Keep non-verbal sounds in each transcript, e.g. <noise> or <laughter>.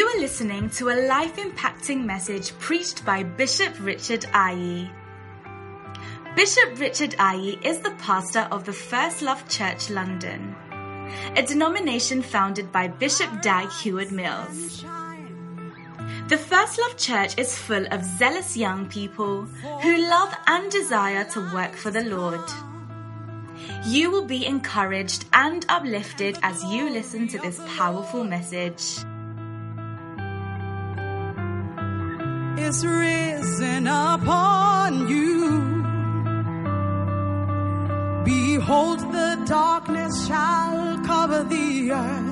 You are listening to a life impacting message preached by Bishop Richard Ayi. Bishop Richard Ayi is the pastor of the First Love Church London, a denomination founded by Bishop Dag Heward Mills. The First Love Church is full of zealous young people who love and desire to work for the Lord. You will be encouraged and uplifted as you listen to this powerful message. Is risen upon you. Behold, the darkness shall cover the earth.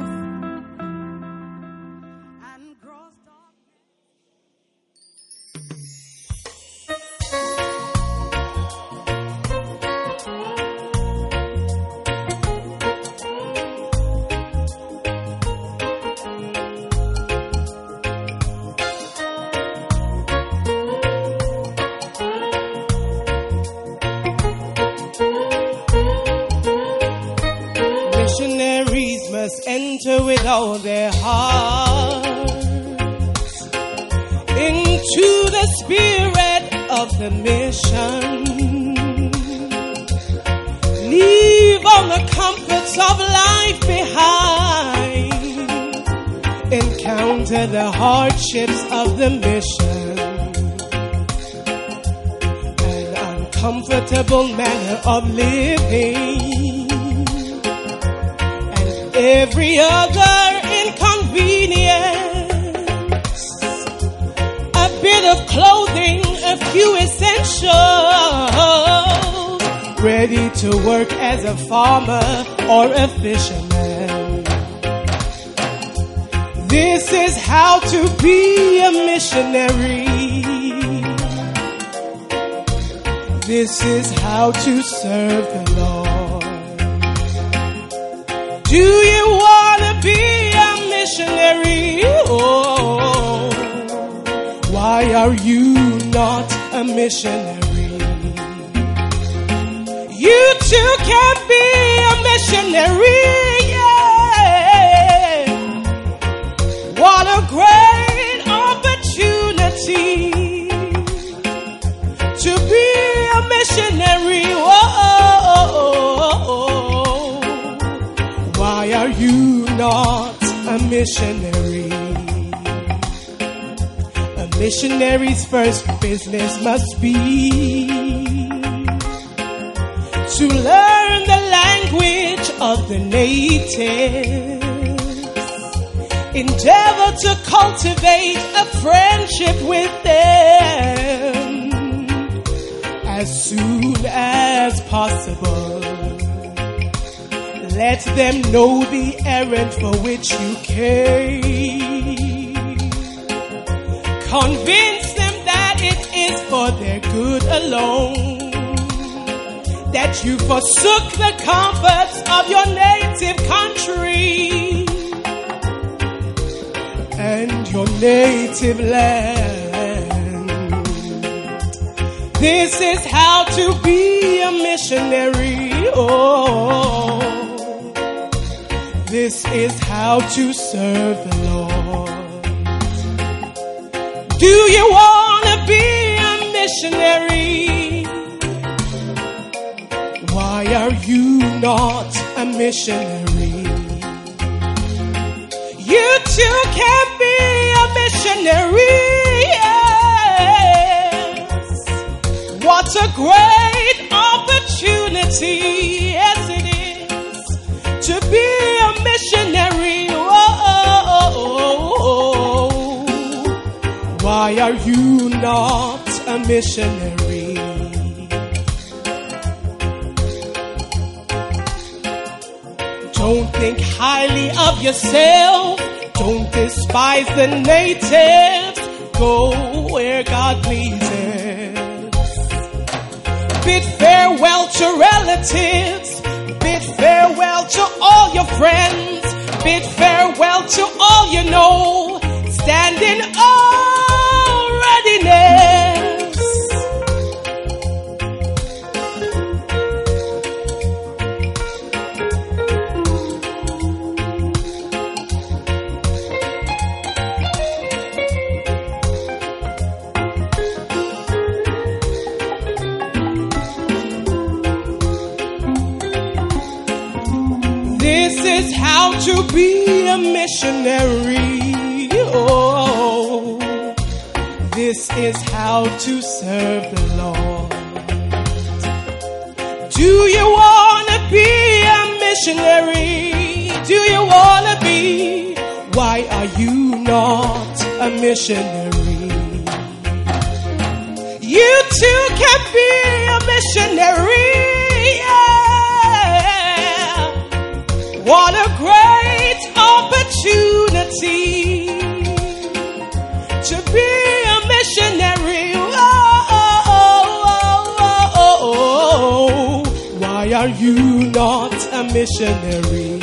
Of living and every other inconvenience. A bit of clothing, a few essentials. Ready to work as a farmer or a fisherman. This is how to be a missionary. This is how to serve the Lord. Do you want to be a missionary? Oh, why are you not a missionary? You too can be a missionary. Yeah. What a great not a missionary? A missionary's first business must be to learn the language of the natives. Endeavor to cultivate a friendship with them as soon as possible. Let them know the errand for which you came. Convince them that it is for their good alone. That you forsook the comforts of your native country and your native land. This is how to be a missionary. Oh, this is how to serve the Lord. Do you want to be a missionary? Why are you not a missionary? You too can be a missionary. Yes. What a great opportunity. Why are you not a missionary? Don't think highly of yourself. Don't despise the natives. Go where God pleases. Bid farewell to relatives. Bid farewell to all your friends. Bid farewell to all you know. Stand in all to be a missionary. Oh, this is how to serve the Lord. Do you want to be a missionary? Do you want to be? Why are you not a missionary? You too can be a missionary. What a great opportunity to be a missionary. Oh, oh, oh, oh, Why are you not a missionary?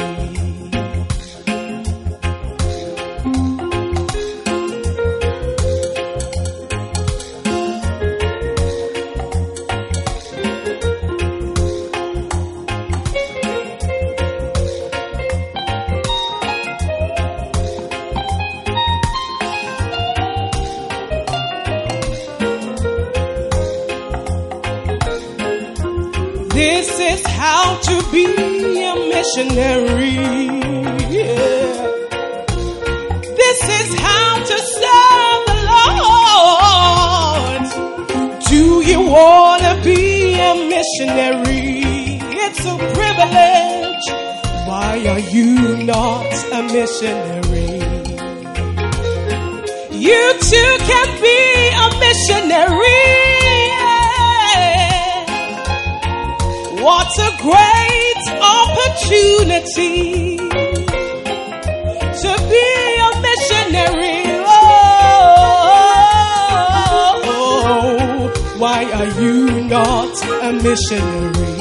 Missionary?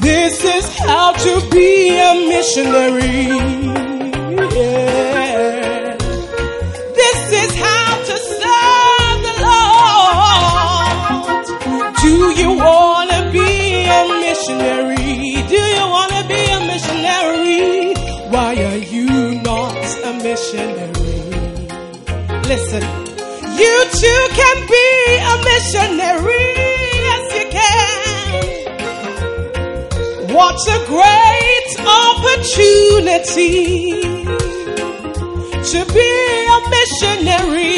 This is how to be a missionary. Yeah. This is how to serve the Lord. Do you want to be a missionary? Do you want to be a missionary? Why are you not a missionary? Listen, you too can What a great opportunity to be a missionary.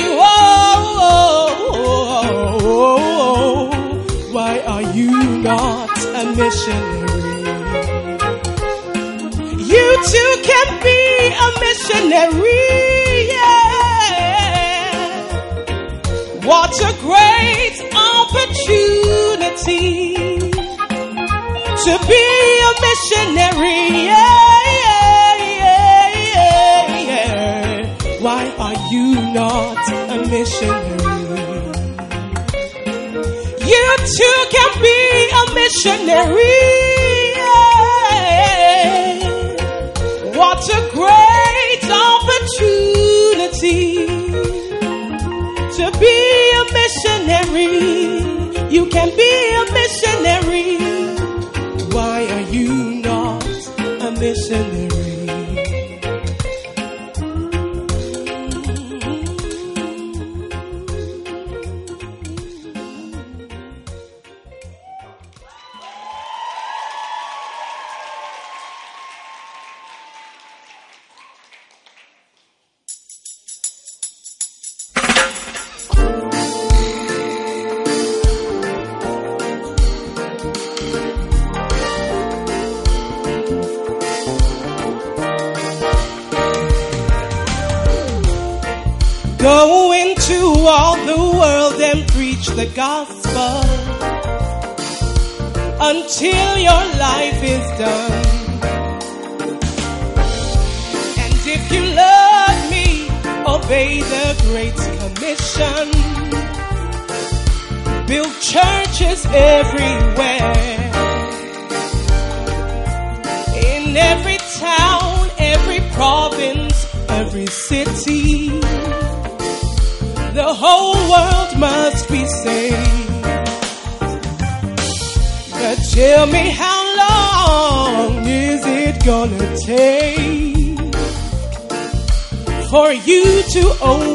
Why are you not a missionary? You too can be a missionary. Yeah. What a great opportunity to be a missionary. Yeah, yeah, yeah, yeah. Why are you not a missionary? You too can be a missionary. What a great opportunity to be a missionary. You can be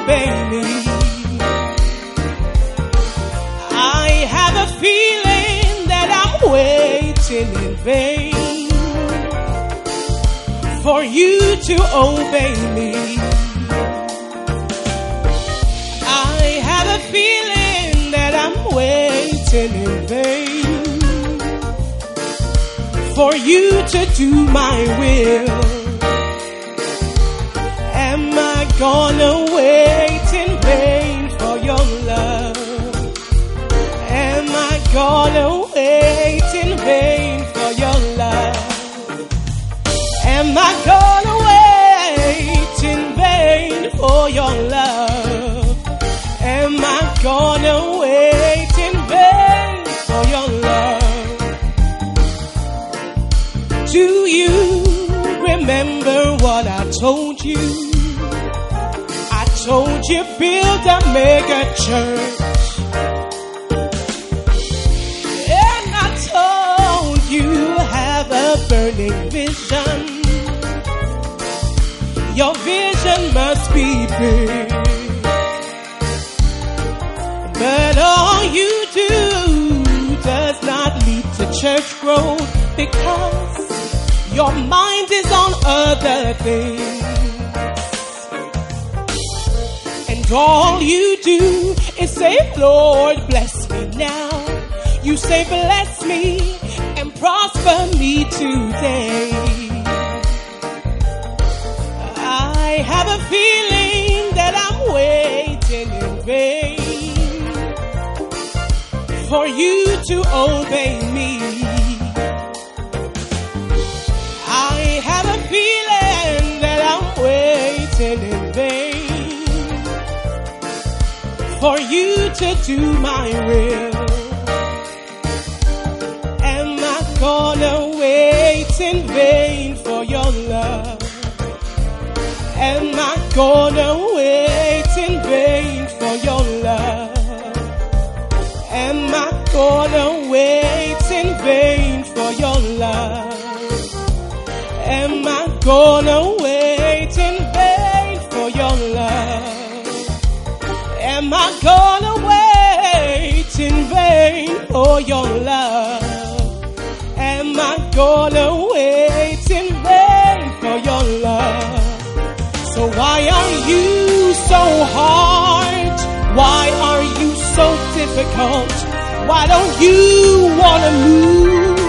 me? I have a feeling that I'm waiting in vain. for you to obey me. I have a feeling that I'm waiting in vain for you to do my will. Am I gonna I gonna wait in vain for your love? Am I gonna wait in vain for your love? Am I gonna wait in vain for your love? Do you remember what I told you? I told you build a mega church. But all you do does not lead to church growth because your mind is on other things. And all you do is say, Lord, bless me now. You say, bless me and prosper me today. Have a feeling that I'm waiting in vain for you to obey me. I have a feeling that I'm waiting in vain for you to do my will. Am I gonna wait in vain Am I gonna wait in vain for your love? Am I gonna wait in vain for your love? Am I gonna why are you so hard? Why are you so difficult? Why don't you wanna move?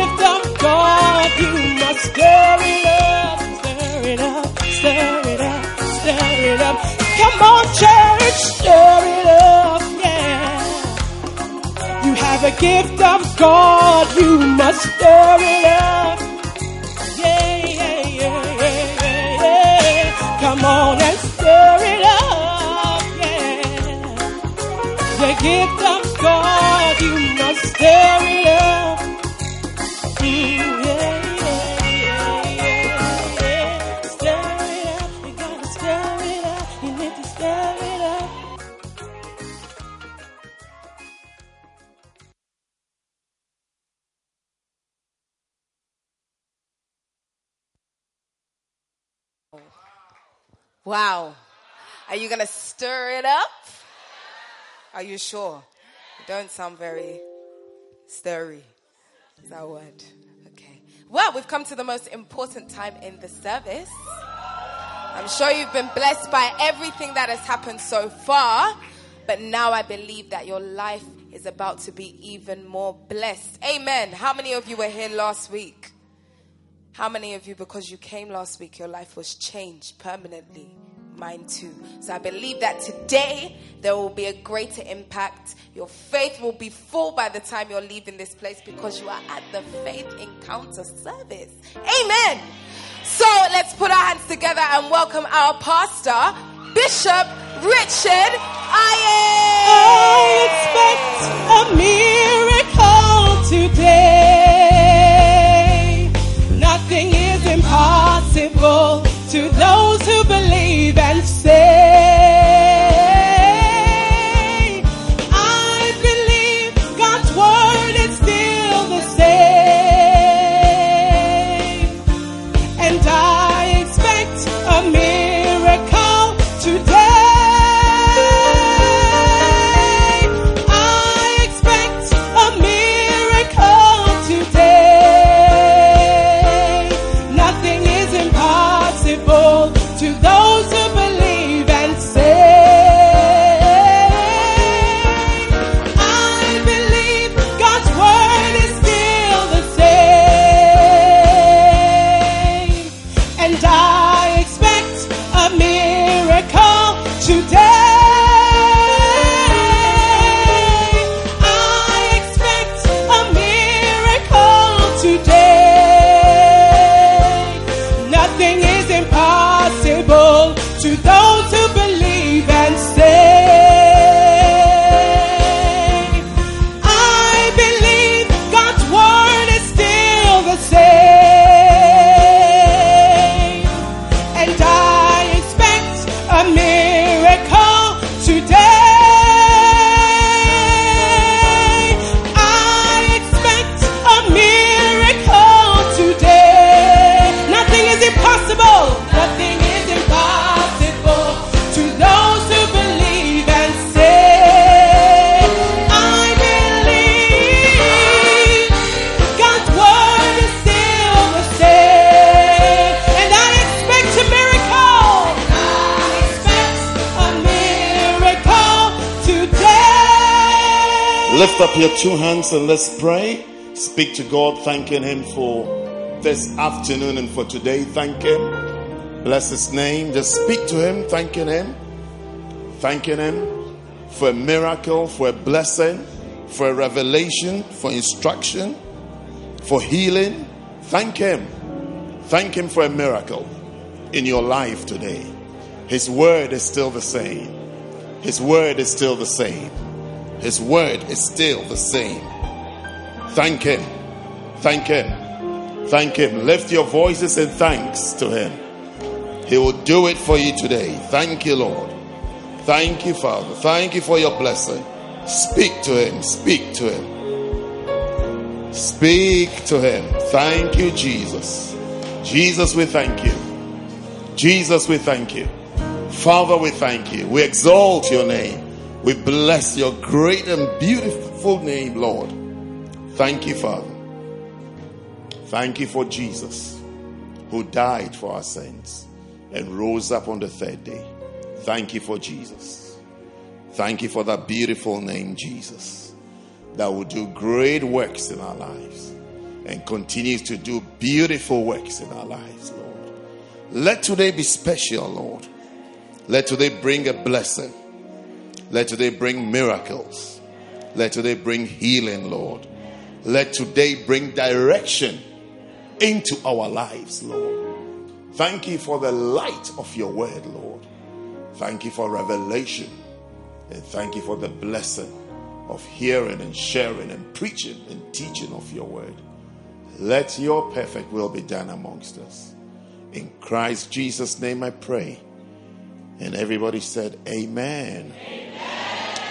Gift of God, you must stir it up, stir it up, stir it up, stir it up. Come on, church, stir it up, yeah. You have a gift of God, you must stir it up. Yeah, yeah, yeah, yeah. Come on and stir it up, yeah. The gift of God, you must stir it up. Wow. Are you going to stir it up? Are you sure? Don't sound very stirry. That word? Okay. Well, we've come to the most important time in the service. I'm sure you've been blessed by everything that has happened so far, but now I believe that your life is about to be even more blessed. Amen. How many of you were here last week? How many of you, because you came last week, your life was changed permanently? Mine too. So I believe that today there will be a greater impact. Your faith will be full by the time you're leaving this place because you are at the faith encounter service. Amen. So let's put our hands together and welcome our pastor, Bishop Richard Ayi. I expect a miracle today. Nothing is impossible to those believe Lift up your two hands and let's pray. Speak to God, thanking Him for this afternoon and for today. Thank Him. Bless His name. Just speak to Him, thanking Him. Thanking Him for a miracle, for a blessing, for a revelation, for instruction, for healing. Thank Him. Thank Him for a miracle in your life today. His word is still the same. His word is still the same. His word is still the same. Thank Him. Thank Him. Thank Him. Lift your voices in thanks to Him. He will do it for you today. Thank you, Lord. Thank you, Father. Thank you for your blessing. Speak to Him. Speak to Him. Speak to Him. Thank you, Jesus. Jesus, we thank you. Jesus, we thank you. Father, we thank you. We exalt your name. We bless your great and beautiful name, Lord. Thank you, Father. Thank you for Jesus who died for our sins and rose up on the third day. Thank you for Jesus. Thank you for that beautiful name, Jesus, that will do great works in our lives and continues to do beautiful works in our lives, Lord. Let today be special, Lord. Let today bring a blessing. Let today bring miracles. Let today bring healing, Lord. Let today bring direction into our lives, Lord. Thank you for the light of your word, Lord. Thank you for revelation. And thank you for the blessing of hearing and sharing and preaching and teaching of your word. Let your perfect will be done amongst us. In Christ Jesus' name I pray. And everybody said, Amen. amen.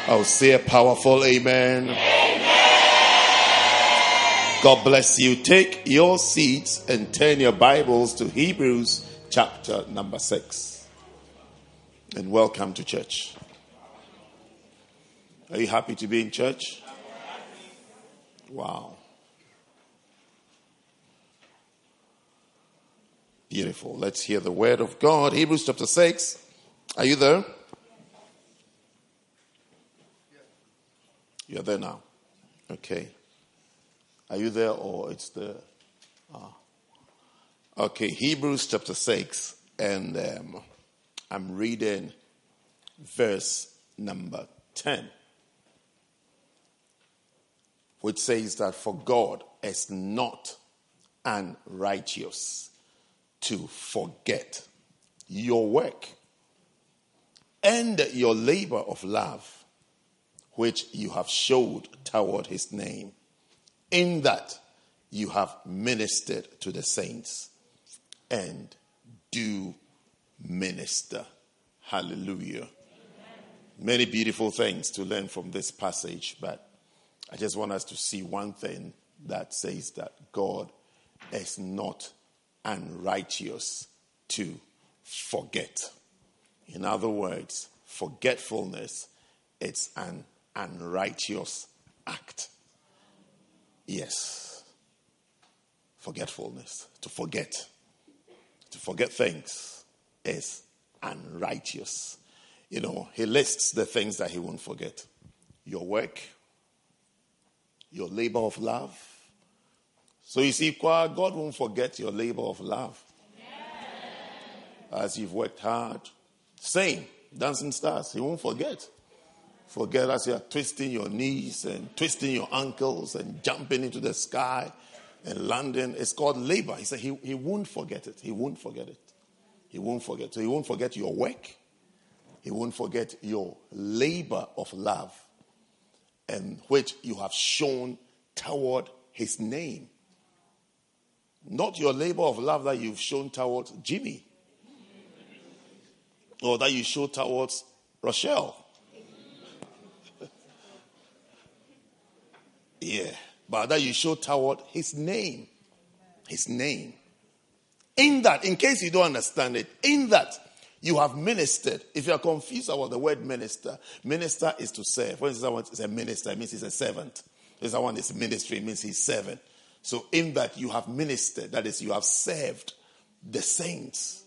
I'll say a powerful amen. amen. God bless you. Take your seats and turn your Bibles to Hebrews chapter number 6. And welcome to church. Are you happy to be in church? Wow. Beautiful. Let's hear the word of God. Hebrews chapter 6. Are you there? You're there now. Okay. Are you there or it's the. Ah. Okay, Hebrews chapter 6, and um, I'm reading verse number 10, which says that for God is not unrighteous to forget your work and your labor of love which you have showed toward his name, in that you have ministered to the saints and do minister. Hallelujah. Amen. Many beautiful things to learn from this passage, but I just want us to see one thing that says that God is not unrighteous to forget. In other words, forgetfulness, it's an unrighteous act. Yes. Forgetfulness. To forget. To forget things is unrighteous. You know, he lists the things that he won't forget your work, your labor of love. So you see, God won't forget your labor of love. As you've worked hard. Same, dancing stars, he won't forget. Forget as you are twisting your knees and twisting your ankles and jumping into the sky and landing. It's called labor. He said he, he won't forget it. He won't forget it. He won't forget. So he won't forget your work. He won't forget your labor of love and which you have shown toward his name. Not your labor of love that you've shown towards Jimmy or that you show towards Rochelle Yeah. But that you show toward his name. His name. In that, in case you don't understand it, in that you have ministered. If you are confused about the word minister, minister is to serve. Instance, someone is a minister, it means he's a servant. If someone is ministry, it means he's servant. So in that you have ministered, that is, you have served the saints.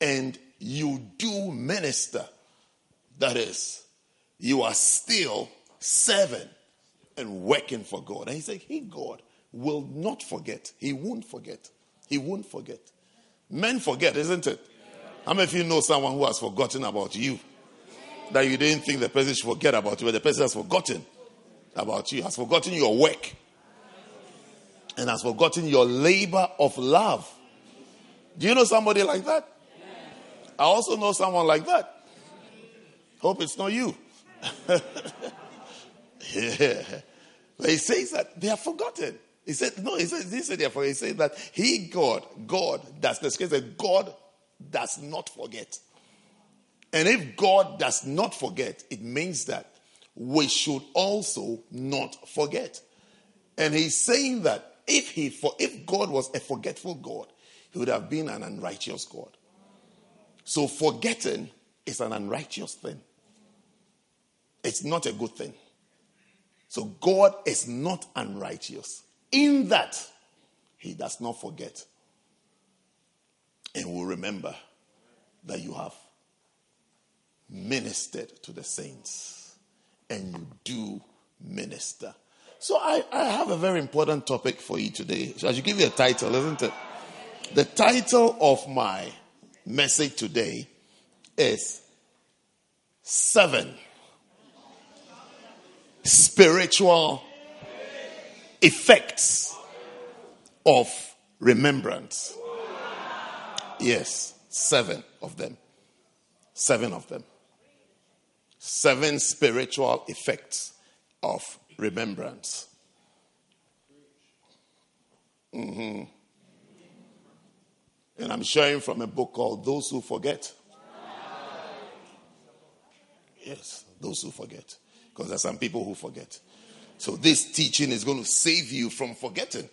And you do minister. That is, you are still serving and working for God. And he said, He, God, will not forget. He won't forget. He won't forget. Men forget, isn't it? How many of you know someone who has forgotten about you? That you didn't think the person should forget about you, but the person has forgotten about you, has forgotten your work, and has forgotten your labor of love. Do you know somebody like that? I also know someone like that. Hope it's not you. <laughs> yeah. <laughs> But he says that they are forgotten. He said, no, he said, he said, therefore, he said that he, God, God, that's the scripture, God does not forget. And if God does not forget, it means that we should also not forget. And he's saying that if he for if God was a forgetful God, he would have been an unrighteous God. So forgetting is an unrighteous thing. It's not a good thing. So God is not unrighteous in that he does not forget and will remember that you have ministered to the saints and you do minister. So I, I have a very important topic for you today. So I should give you a title, isn't it? The title of my message today is Seven Spiritual Effects of Remembrance. Yes, seven of them. Seven of them. Seven spiritual effects of remembrance. Mm-hmm. And I'm sharing from a book called Those Who Forget. Yes, those who forget. Because there are some people who forget. So this teaching is going to save you from forgetting.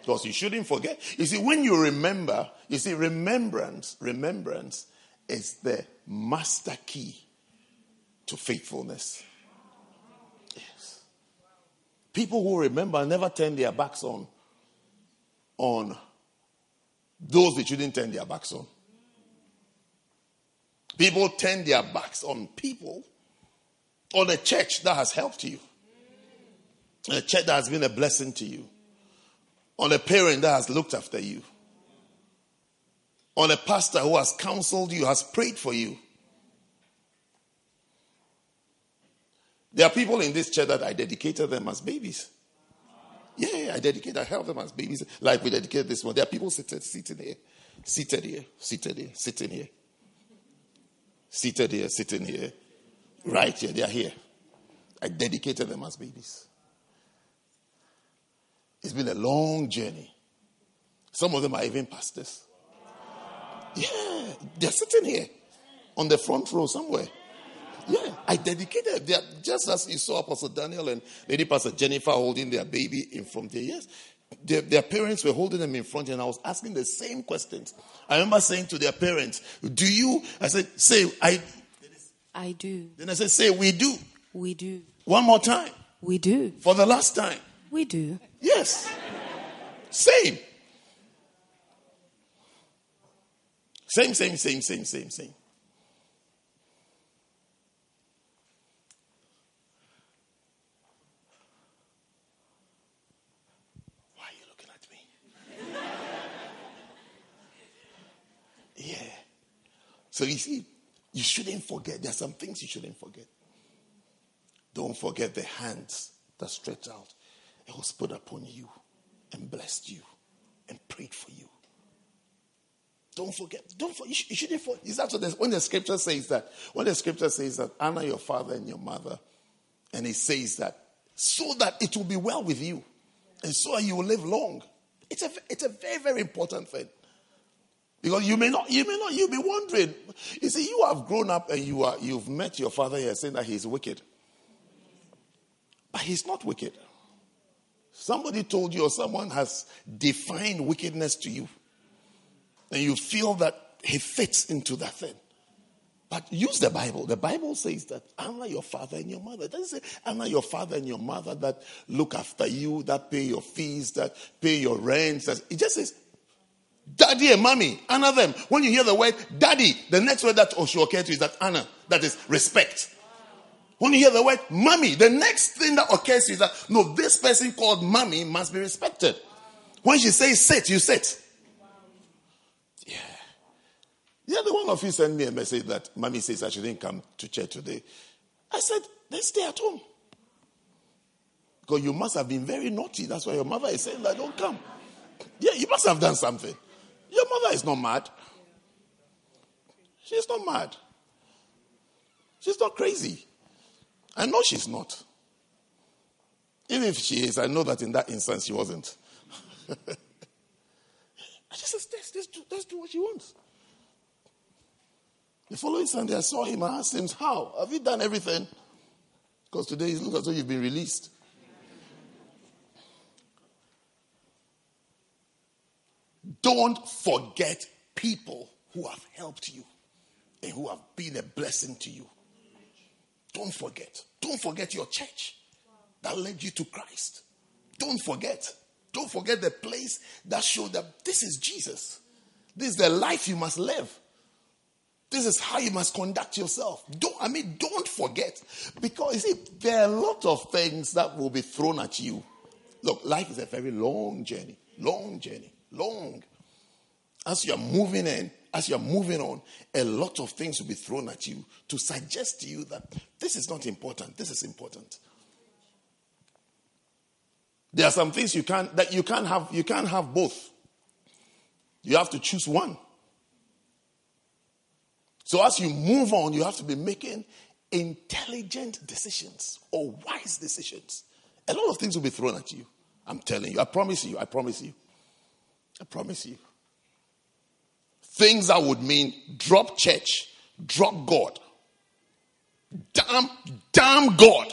Because you shouldn't forget. You see, when you remember, you see, remembrance, remembrance is the master key to faithfulness. Yes. People who remember never turn their backs on on those they shouldn't turn their backs on. People turn their backs on people, on the church that has helped you, a church that has been a blessing to you, on a parent that has looked after you, on a pastor who has counseled you, has prayed for you. There are people in this church that I dedicated them as babies. Yeah, I dedicated, I helped them as babies. Like we dedicated this one. There are people seated, sitting here, seated here, seated here, sitting here, seated here, sitting here, right here. They are here. I dedicated them as babies. It's been a long journey. Some of them are even pastors. Yeah, they're sitting here on the front row somewhere. Yeah, I dedicated. Are, just as you saw Apostle Daniel and Lady Pastor Jennifer holding their baby in front there. Yes, their, their, parents were holding them in front, and I was asking the same questions. I remember saying to their parents, "Do you?" I said, "Say I." I do. Then I said, "Say we do." We do. One more time. We do. For the last time. We do. Yes. Same. Same, same, same, same, same, same. Why are you looking at me? <laughs> yeah. So you see, you shouldn't forget. There are some things you shouldn't forget. Don't forget the hands that stretch out. It was put upon you and blessed you and prayed for you. Don't forget. Don't. You shouldn't forget. Is that what when the scripture says that? When the scripture says that honor your father and your mother, and it says that so that it will be well with you, and so you will live long. It's a it's a very very important thing. Because you may not, you may not, you'll be wondering. You see, you have grown up and you are, you've met your father here saying that he's wicked. But he's not wicked. Somebody told you, or someone has defined wickedness to you, and you feel that he fits into that thing. But use the Bible. The Bible says that honor your father and your mother. It doesn't say honor your father and your mother that look after you, that pay your fees, that pay your rents. It just says daddy and mommy, honor them. When you hear the word daddy, the next word that should occur to you is that honor, that is respect. When you hear the word mommy, the next thing that occurs is that no, this person called mommy must be respected. When she says sit, you sit. Yeah. The one of you sent me a message that mommy says I shouldn't come to church today. I said, then stay at home. Because you must have been very naughty. That's why your mother is saying that don't come. Yeah, you must have done something. Your mother is not mad. She's not mad. She's not crazy. I know she's not. Even if she is, I know that in that instance she wasn't. <laughs> I just said, let's, let's, do, let's do what she wants. The following Sunday, I saw him. I asked him, How? Have you done everything? Because today it looks as though you've been released. Don't forget people who have helped you and who have been a blessing to you. Don't forget. Don't forget your church that led you to Christ. Don't forget. Don't forget the place that showed that this is Jesus. This is the life you must live. This is how you must conduct yourself. Don't I mean don't forget because you see there are a lot of things that will be thrown at you. Look, life is a very long journey. Long journey. Long. As you are moving in, as you're moving on, a lot of things will be thrown at you to suggest to you that this is not important, this is important. There are some things you can't that you can't have you can't have both. You have to choose one. So as you move on, you have to be making intelligent decisions or wise decisions. A lot of things will be thrown at you. I'm telling you. I promise you. I promise you. I promise you. Things that would mean drop church, drop God, damn, damn God,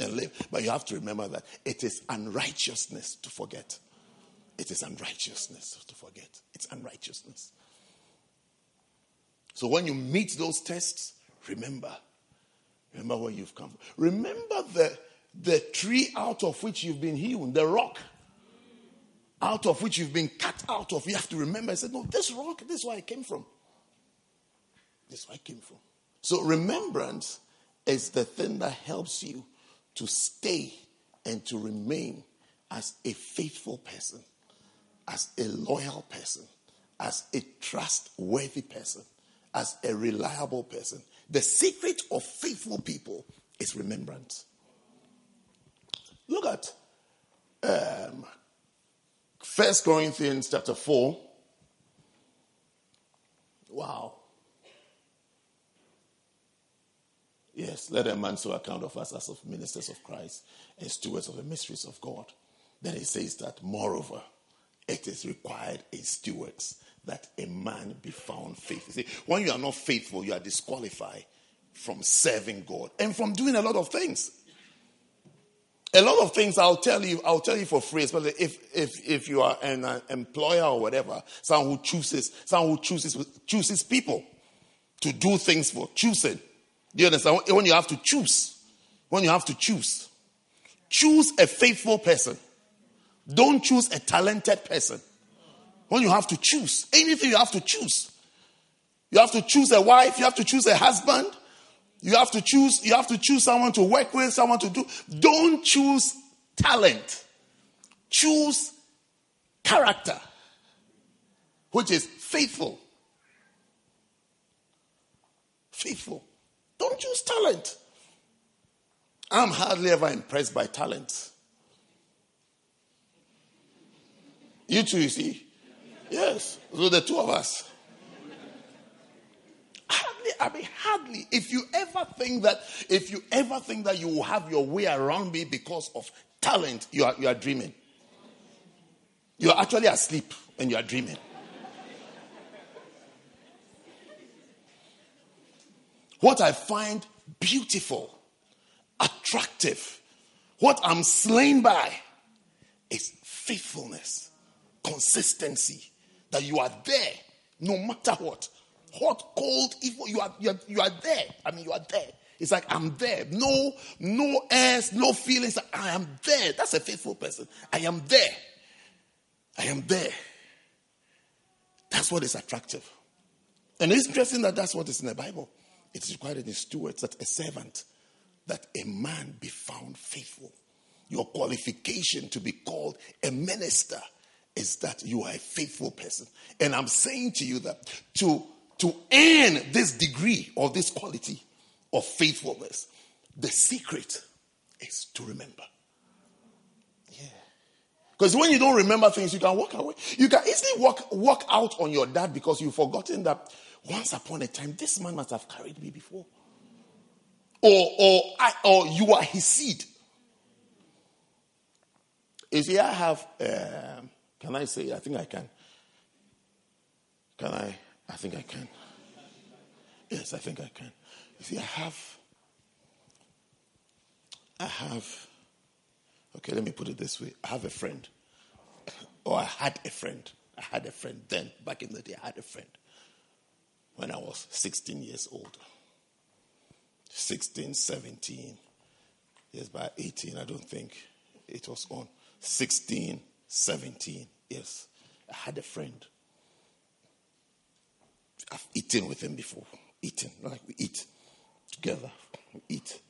and live. But you have to remember that it is unrighteousness to forget. It is unrighteousness to forget. It's unrighteousness. So when you meet those tests, remember. Remember where you've come from. Remember the, the tree out of which you've been hewn, the rock out of which you've been cut out of, you have to remember. I said, No, this rock, this is where I came from. This is where I came from. So, remembrance is the thing that helps you to stay and to remain as a faithful person, as a loyal person, as a trustworthy person, as a reliable person. The secret of faithful people is remembrance. Look at um, First Corinthians chapter 4. Wow. Yes, let a man so account of us as of ministers of Christ and stewards of the mysteries of God. Then he says that, moreover, it is required in stewards that a man be found faithful. See, when you are not faithful, you are disqualified from serving God and from doing a lot of things. A lot of things I'll tell you, I'll tell you for free, especially if, if, if you are an uh, employer or whatever, someone who chooses, someone who chooses, chooses people to do things for, choosing. Do you understand? When you have to choose, when you have to choose, choose a faithful person. Don't choose a talented person. When you have to choose, anything you have to choose. You have to choose a wife, you have to choose a husband, you have to choose, you have to choose someone to work with, someone to do. Don't choose talent. Choose character, which is faithful. Faithful. Don't choose talent. I'm hardly ever impressed by talent. You too, you see? Yes. So the two of us. I mean, hardly. If you ever think that, if you ever think that you will have your way around me because of talent, you are, you are dreaming. You are actually asleep and you are dreaming. what I find beautiful, attractive, what I'm slain by is faithfulness, consistency, that you are there no matter what hot, cold, evil. You are, you are, you are there. I mean, you are there. It's like I'm there. No, no airs, no feelings. I am there. That's a faithful person. I am there. I am there. That's what is attractive. And it's interesting that that's what is in the Bible. It is required in stewards that a servant that a man be found faithful. Your qualification to be called a minister is that you are a faithful person. And I'm saying to you that to, to earn this degree or this quality of faithfulness, the secret is to remember. Yeah. Because when you don't remember things, you can walk away. You can easily walk, walk out on your dad because you've forgotten that once upon a time, this man must have carried me before. Or, or, I, or you are his seed. You see, I have, um, can I say, I think I can. Can I? I think I can. Yes, I think I can. You see, I have, I have, okay, let me put it this way. I have a friend, <coughs> or I had a friend. I had a friend then, back in the day, I had a friend when I was 16 years old. 16, 17. Yes, by 18, I don't think it was on. 16, 17. Yes, I had a friend. I've eaten with him before. Eaten, like we eat together. We eat.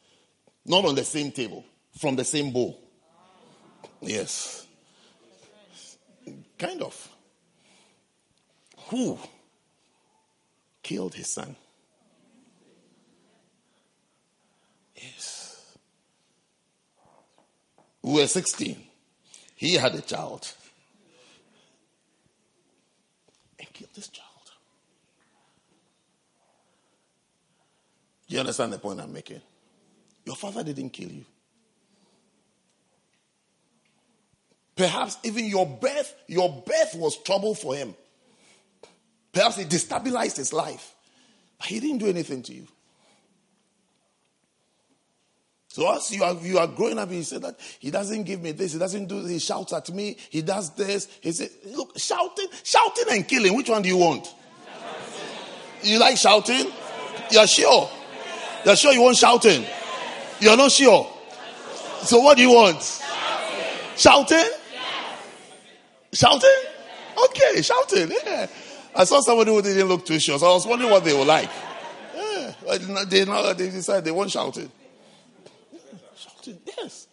Not on the same table, from the same bowl. Yes. Kind of. Who killed his son? Yes. We were 16. He had a child. And killed this child. Do you understand the point I'm making? Your father didn't kill you. Perhaps even your birth, your birth was trouble for him. Perhaps it destabilized his life. But he didn't do anything to you. So as you are you are growing up, he said that he doesn't give me this, he doesn't do this, he shouts at me, he does this. He said, Look, shouting, shouting and killing, which one do you want? You like shouting? You're sure? You're sure you want shouting? You're not sure. So what do you want? Shouting? Shouting? shouting? Okay, shouting. Yeah. I saw somebody who didn't look too sure, so I was wondering what they were like. Yeah. They, now they decide they want shouting. Shouting, yes.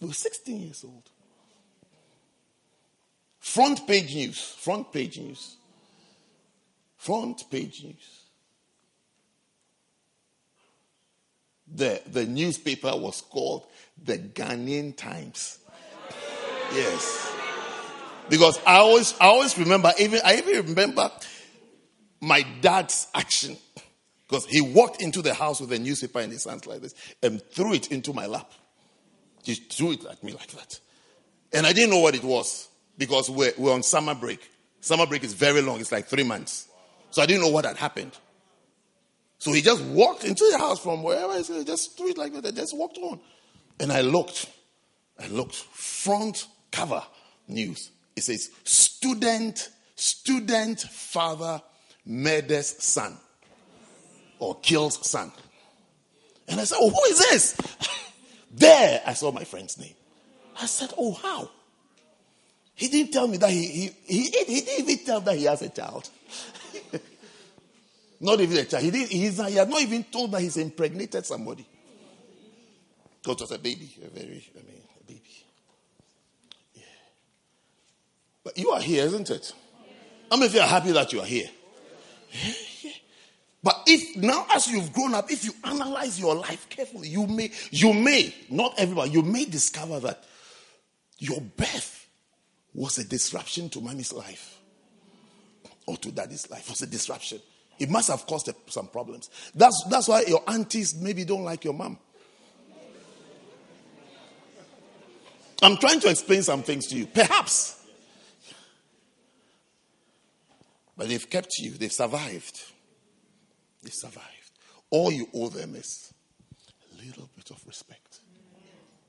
We were 16 years old. Front page news. Front page news. Front page news. The, the newspaper was called the Ghanaian Times. Yes. Because I always, I always remember, even, I even remember my dad's action. Because he walked into the house with a newspaper in his hands like this and threw it into my lap. He threw it at me like that. And I didn't know what it was because we're, we're on summer break. Summer break is very long, it's like three months. So I didn't know what had happened. So he just walked into the house from wherever he said, just threw it like that, and just walked on. And I looked. I looked. Front cover news. It says, student, student father murders son or kills son. And I said, Oh, who is this? <laughs> there, I saw my friend's name. I said, Oh, how? He didn't tell me that he, he, he, he didn't even tell that he has a child. Not even a child. He, didn't, he's he had not even told that he's impregnated somebody. Because it was a baby, a very, I mean, a baby. Yeah. But you are here, isn't it? How many of you are happy that you are here? But if now, as you've grown up, if you analyze your life carefully, you may, you may, not everybody, you may discover that your birth was a disruption to mommy's life or to daddy's life. Was a disruption. It must have caused some problems. That's, that's why your aunties maybe don't like your mom. I'm trying to explain some things to you. Perhaps. But they've kept you, they've survived. They survived. All you owe them is a little bit of respect.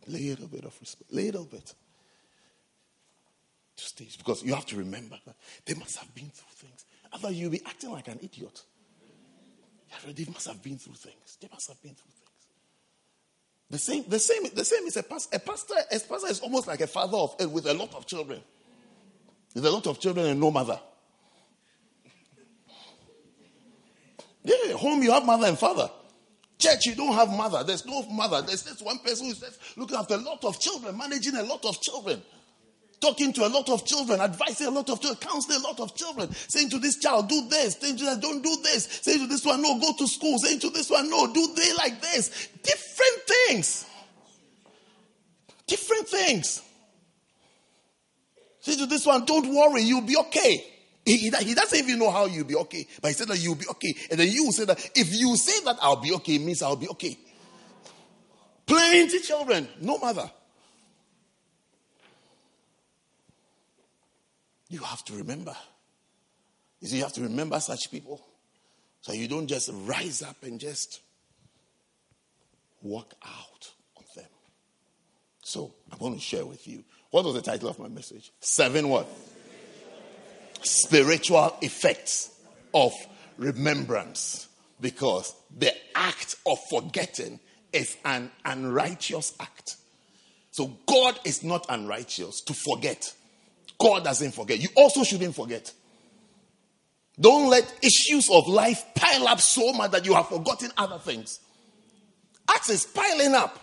Little bit of respect. Little bit. To stage. Because you have to remember that they must have been through things. Otherwise, you'll be acting like an idiot. They must have been through things. They must have been through things. The same, the same, the same is a pastor. A pastor, a pastor is almost like a father of, eh, with a lot of children. With a lot of children and no mother. Yeah, home you have mother and father. Church, you don't have mother. There's no mother. There's just one person who's looking after a lot of children, managing a lot of children, talking to a lot of children, advising a lot of children, counseling a lot of children, saying to this child, do this, saying to that, don't do this, saying to this one, no, go to school, saying to this one, no, do they like this. Different things. Different things. Say to this one, don't worry, you'll be okay. He, he, he doesn't even know how you'll be okay, but he said that you'll be okay. And then you say that if you say that I'll be okay, means I'll be okay. Plenty children, no mother. You have to remember. You see, you have to remember such people. So you don't just rise up and just walk out on them. So I want to share with you. What was the title of my message? Seven what? spiritual effects of remembrance because the act of forgetting is an unrighteous act. So God is not unrighteous to forget. God doesn't forget. You also shouldn't forget. Don't let issues of life pile up so much that you have forgotten other things. Acts is piling up.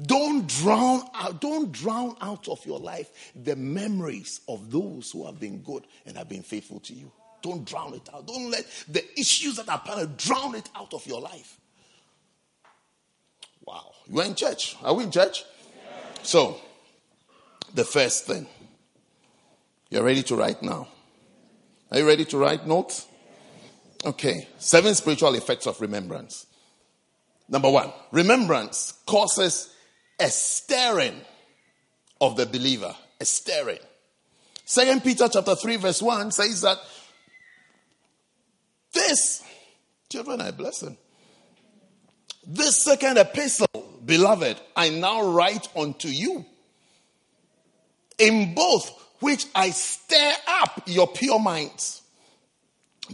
Don't drown out, don't drown out of your life the memories of those who have been good and have been faithful to you. Don't drown it out. Don't let the issues that are part drown it out of your life. Wow. You are in church. Are we in church? Yeah. So, the first thing. You're ready to write now. Are you ready to write notes? Okay. Seven spiritual effects of remembrance. Number one, remembrance causes a stirring of the believer. A stirring. Second Peter chapter 3, verse 1 says that this, children are a blessing. This second epistle, beloved, I now write unto you. In both which I stir up your pure minds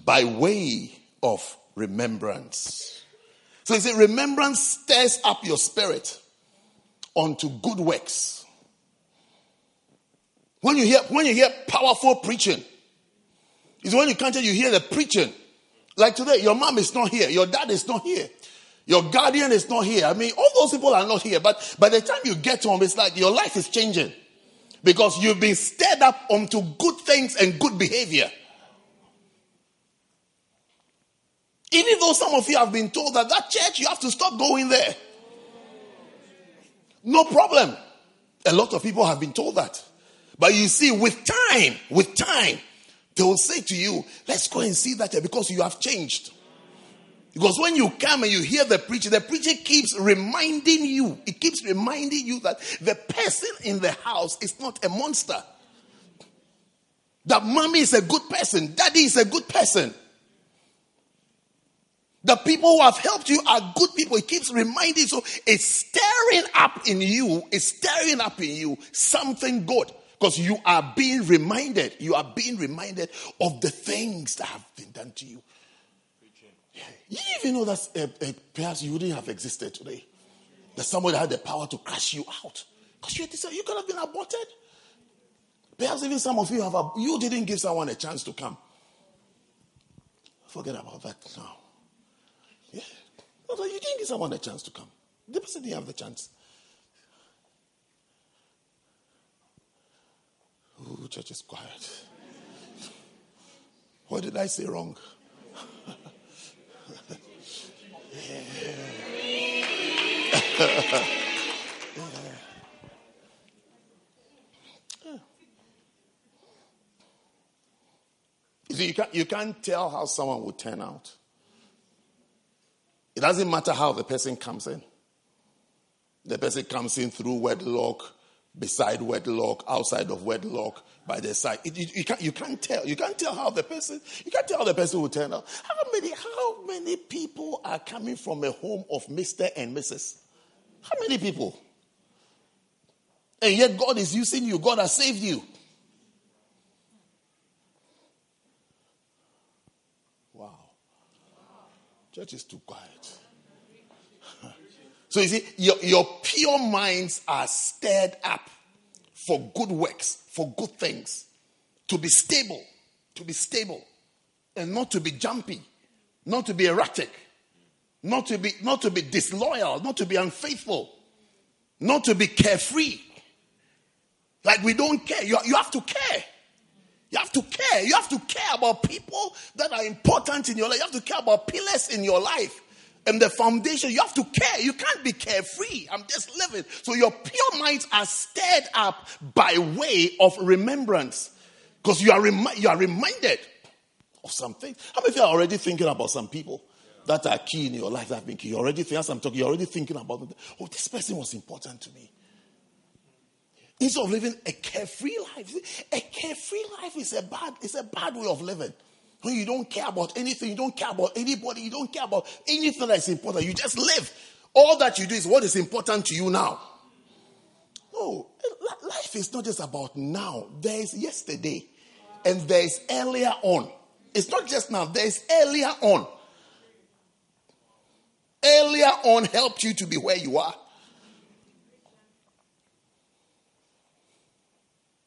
by way of remembrance. So he said, remembrance stirs up your spirit unto good works. When you hear when you hear powerful preaching, is when you can't tell you hear the preaching. Like today, your mom is not here, your dad is not here, your guardian is not here. I mean, all those people are not here. But by the time you get home, it's like your life is changing because you've been stirred up onto good things and good behavior. Even though some of you have been told that that church you have to stop going there. No problem. A lot of people have been told that. But you see, with time, with time, they will say to you, let's go and see that because you have changed. Because when you come and you hear the preacher, the preacher keeps reminding you, it keeps reminding you that the person in the house is not a monster. That mommy is a good person, daddy is a good person. The people who have helped you are good people. It keeps reminding. So it's stirring up in you, it's stirring up in you something good. Because you are being reminded, you are being reminded of the things that have been done to you. You even know that uh, uh, perhaps you wouldn't have existed today. That somebody had the power to crush you out. Because you, you could have been aborted. Perhaps even some of you have, a, you didn't give someone a chance to come. Forget about that now. Yeah. You didn't give someone a chance to come. The person didn't have the chance. Ooh, church is quiet. What did I say wrong? You see, you can't, you can't tell how someone will turn out. It doesn't matter how the person comes in. The person comes in through wedlock, beside wedlock, outside of wedlock, by the side. It, you, you, can't, you can't tell. You can't tell how the person, you can't tell how the person will turn out. How many, how many people are coming from a home of Mr. and Mrs.? How many people? And yet God is using you. God has saved you. Wow. Church is too quiet. So you see, your, your pure minds are stirred up for good works, for good things, to be stable, to be stable, and not to be jumpy, not to be erratic. not to be not to be disloyal, not to be unfaithful, not to be carefree. Like we don't care. You, you have to care. You have to care. You have to care about people that are important in your life. You have to care about pillars in your life and the foundation. You have to care. You can't be carefree. I'm just living. So your pure minds are stirred up by way of remembrance because you are you are reminded of something. How many of you are already thinking about some people that are key in your life that have been key? You already think, as I'm talking, you're already thinking about them. Oh, this person was important to me. Instead of living a carefree life, a carefree life is a bad, it's a bad way of living. When you don't care about anything, you don't care about anybody, you don't care about anything that's important. You just live. All that you do is what is important to you now. No, life is not just about now. There is yesterday, and there is earlier on. It's not just now. There is earlier on. Earlier on helped you to be where you are.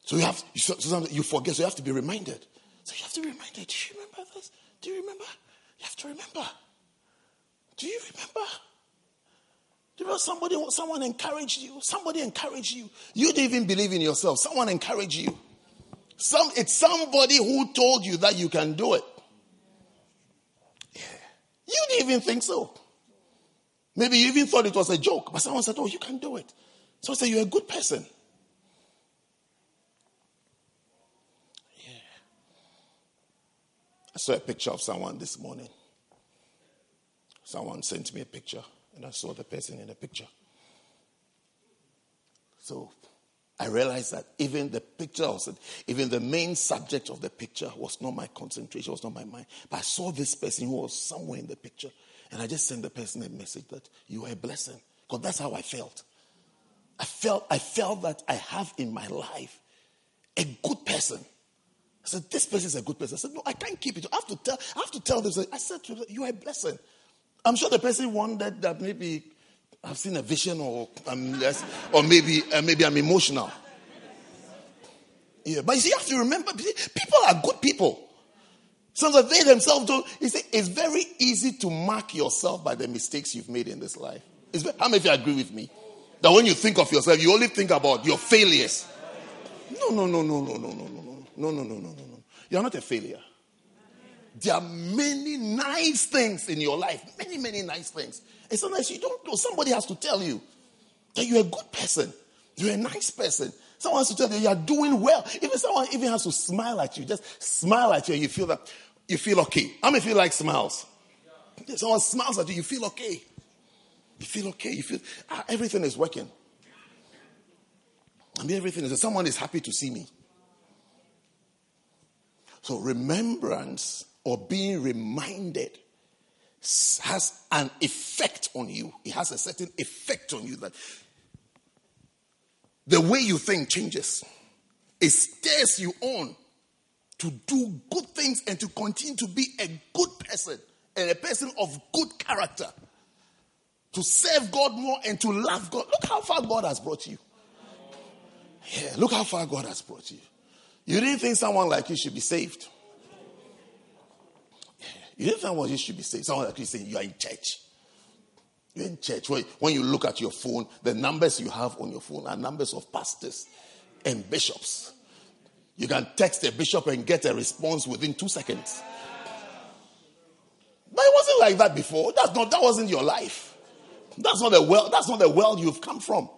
So you have so you forget, so you have to be reminded. So you have to be reminded. Do you remember you? Have to remember. Do you remember? Do you know somebody someone encouraged you? Somebody encouraged you. You didn't even believe in yourself. Someone encouraged you. Some it's somebody who told you that you can do it. Yeah. You didn't even think so. Maybe you even thought it was a joke, but someone said, Oh, you can do it. So I said, You're a good person. I saw a picture of someone this morning. Someone sent me a picture, and I saw the person in the picture. So I realized that even the picture, was, even the main subject of the picture was not my concentration, was not my mind. But I saw this person who was somewhere in the picture, and I just sent the person a message that you are a blessing. Because that's how I felt. I felt I felt that I have in my life a good person I said, This person is a good person. I said, No, I can't keep it. I have to tell, I have to tell them. I said to You are a blessing. I'm sure the person wondered that maybe I've seen a vision or I'm less, or maybe uh, maybe I'm emotional. Yeah, but you see, you have to remember, people are good people. Sometimes they themselves don't. You see, it's very easy to mark yourself by the mistakes you've made in this life. It's, how many of you agree with me? That when you think of yourself, you only think about your failures. No, no, no, no, no, no, no, no. No, no, no, no, no, no. You're not a failure. There are many nice things in your life. Many, many nice things. And sometimes you don't know. Somebody has to tell you that you're a good person. You're a nice person. Someone has to tell you you're doing well. Even someone even has to smile at you. Just smile at you and you feel that you feel okay. How many feel like smiles? Someone smiles at you, you feel okay. You feel okay. You feel ah, everything is working. I mean, everything is. Someone is happy to see me. So, remembrance or being reminded has an effect on you. It has a certain effect on you that the way you think changes. It stirs you on to do good things and to continue to be a good person and a person of good character. To serve God more and to love God. Look how far God has brought you. Yeah, look how far God has brought you. You didn't think someone like you should be saved. You didn't think someone you should be saved. Someone like you saying you are in church. You're in church. When you look at your phone, the numbers you have on your phone are numbers of pastors and bishops. You can text a bishop and get a response within two seconds. But it wasn't like that before. That's not that wasn't your life. That's not the world, that's not the world you've come from.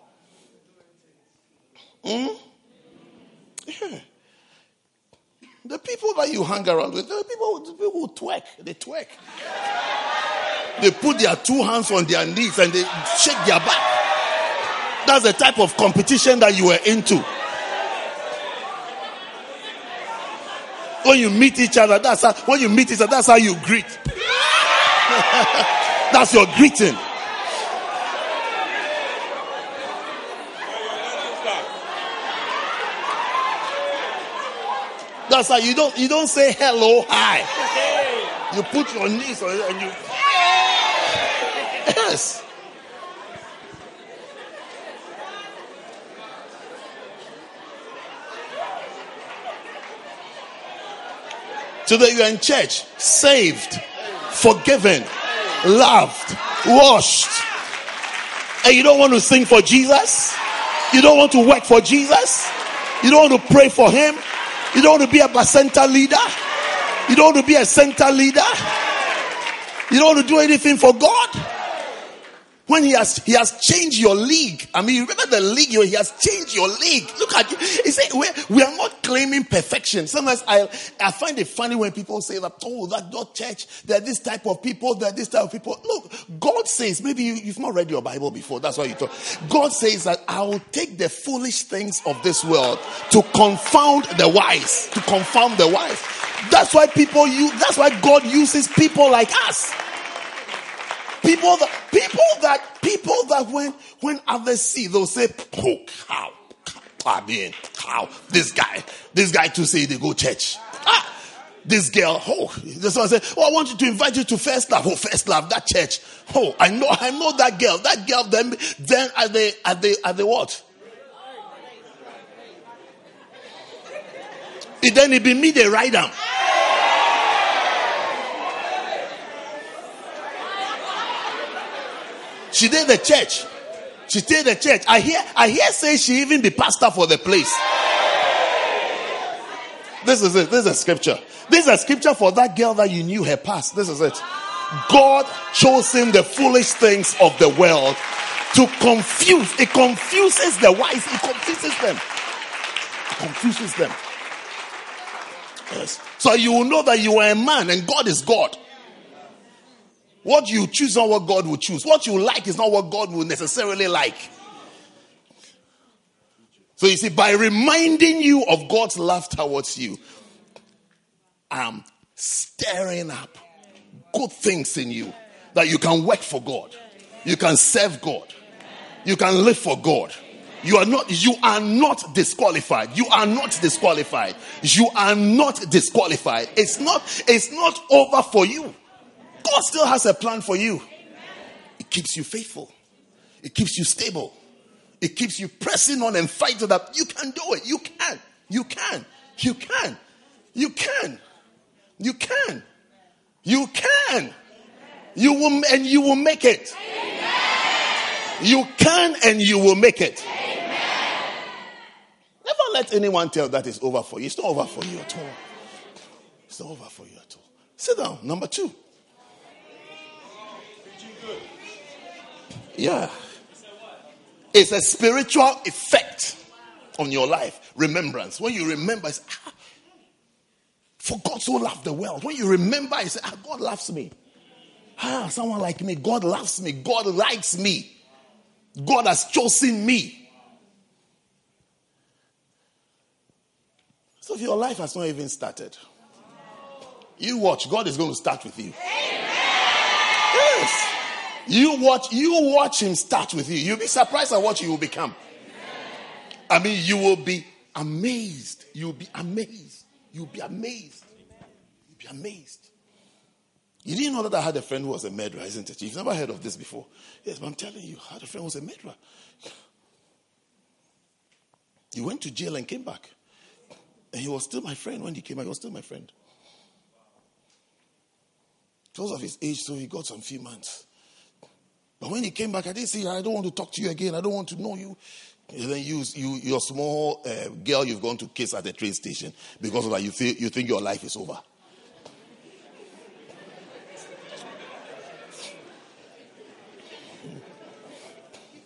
Hmm? Yeah. The people that you hang around with, the people, the people who twerk, they twerk. They put their two hands on their knees and they shake their back. That's the type of competition that you were into. When you meet each other, that's how, when you meet each other, that's how you greet. <laughs> that's your greeting. You don't you don't say hello, hi. You put your knees on it and you Yes. Today you're in church, saved, forgiven, loved, washed. And you don't want to sing for Jesus? You don't want to work for Jesus? You don't want to pray for him? You don't want to be a center leader? You don't want to be a center leader? You don't want to do anything for God? When he has he has changed your league. I mean, remember the league he has changed your league. Look at you. He said we are not claiming perfection. Sometimes I I find it funny when people say that oh that dot church they're this type of people they're this type of people. Look, God says maybe you, you've not read your Bible before. That's why you talk. God says that I will take the foolish things of this world to confound the wise. To confound the wise. That's why people use. That's why God uses people like us. People that people that people that when when others see they'll say, Oh, how I mean, how this guy, this guy to say they go church. Ah, this girl, oh, this one say, Oh, I want you to invite you to first love. Oh, first love, that church. Oh, I know, I know that girl. That girl then then are they are they are they what? It then it be me they ride them. She did the church. She did the church. I hear, I hear say she even be pastor for the place. This is it. This is a scripture. This is a scripture for that girl that you knew her past. This is it. God chose him the foolish things of the world to confuse. It confuses the wise. It confuses them. It confuses them. Yes. So you will know that you are a man and God is God. What you choose is not what God will choose. What you like is not what God will necessarily like. So you see, by reminding you of God's love towards you, I'm stirring up good things in you that you can work for God. You can serve God. You can live for God. You are not, you are not disqualified. You are not disqualified. You are not disqualified. It's not, it's not over for you. God still has a plan for you. It keeps you faithful. It keeps you stable. It keeps you pressing on and fighting that you can do it. You can. You can. You can. You can. You can. You can. You will and you will make it. You can and you will make it. Never let anyone tell that it's over for you. It's not over for you at all. It's not over for you at all. Sit down. Number two. Yeah. It's a spiritual effect on your life. Remembrance. When you remember, it's, ah, for God so loved the world. When you remember, you say, ah, God loves me. Ah, someone like me. God loves me. God likes me. God has chosen me. So if your life has not even started, you watch. God is going to start with you. Yes. You watch, you watch him start with you. You'll be surprised at what you will become. I mean, you will be amazed. You'll be amazed. You'll be amazed. You'll be amazed. You didn't know that I had a friend who was a murderer, isn't it? You've never heard of this before. Yes, but I'm telling you, I had a friend who was a murderer. He went to jail and came back. And he was still my friend when he came back. He was still my friend. Because of his age, so he got some few months. But when he came back, I didn't say, I don't want to talk to you again. I don't want to know you. And then you, you your small uh, girl you've gone to kiss at the train station because of that you, feel, you think your life is over.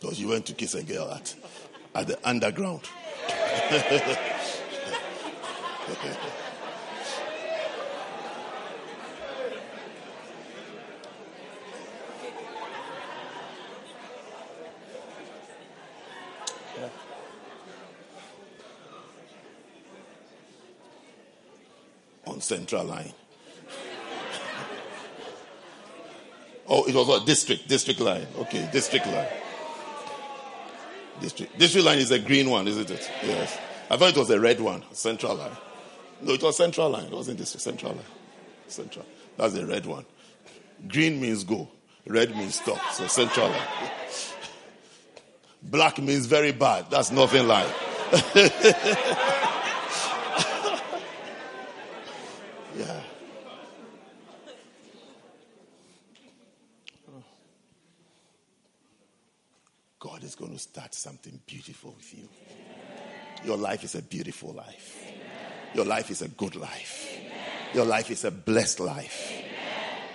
Because you went to kiss a girl at, at the underground. <laughs> Central Line. <laughs> oh, it was a district, district line. Okay, district line. District. District line is a green one, isn't it? Yes. I thought it was a red one, Central Line. No, it was Central Line. It wasn't District, Central Line. Central. That's the red one. Green means go. Red means stop. So Central Line. <laughs> Black means very bad. That's nothing like. <laughs> is going to start something beautiful with you. Your life is a beautiful life. Your life is a good life. Your life is a blessed life.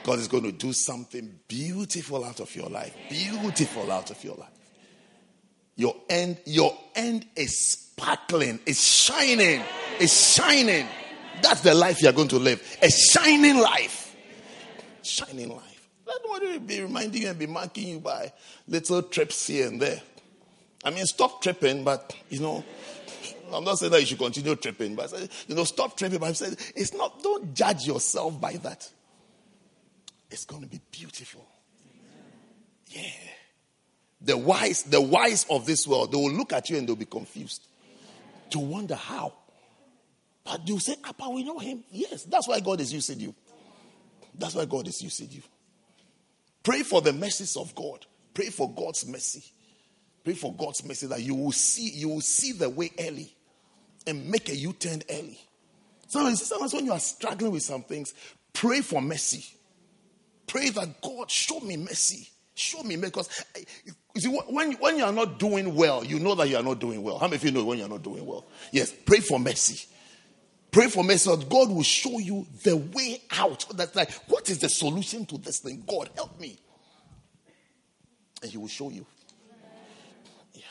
God is going to do something beautiful out of your life. Beautiful out of your life. Your end, your end is sparkling, is shining, is shining. That's the life you're going to live. A shining life. Shining life. Nobody be reminding you and be marking you by little trips here and there. I mean, stop tripping, but you know, I'm not saying that you should continue tripping, but you know, stop tripping. But I'm saying it's not. Don't judge yourself by that. It's going to be beautiful. Yeah. The wise, the wise of this world, they will look at you and they'll be confused. To wonder how. But you say, Papa, we know him. Yes, that's why God is using you. That's why God is using you. Pray for the mercies of God. Pray for God's mercy. Pray for God's mercy that you will see, you will see the way early and make a U-turn early. Sometimes, sometimes when you are struggling with some things, pray for mercy. Pray that God show me mercy. Show me because eh, you see when, when you are not doing well, you know that you are not doing well. How many of you know when you are not doing well? Yes, pray for mercy. Pray for mercy God will show you the way out. That's like, what is the solution to this thing? God, help me. And He will show you. Yeah.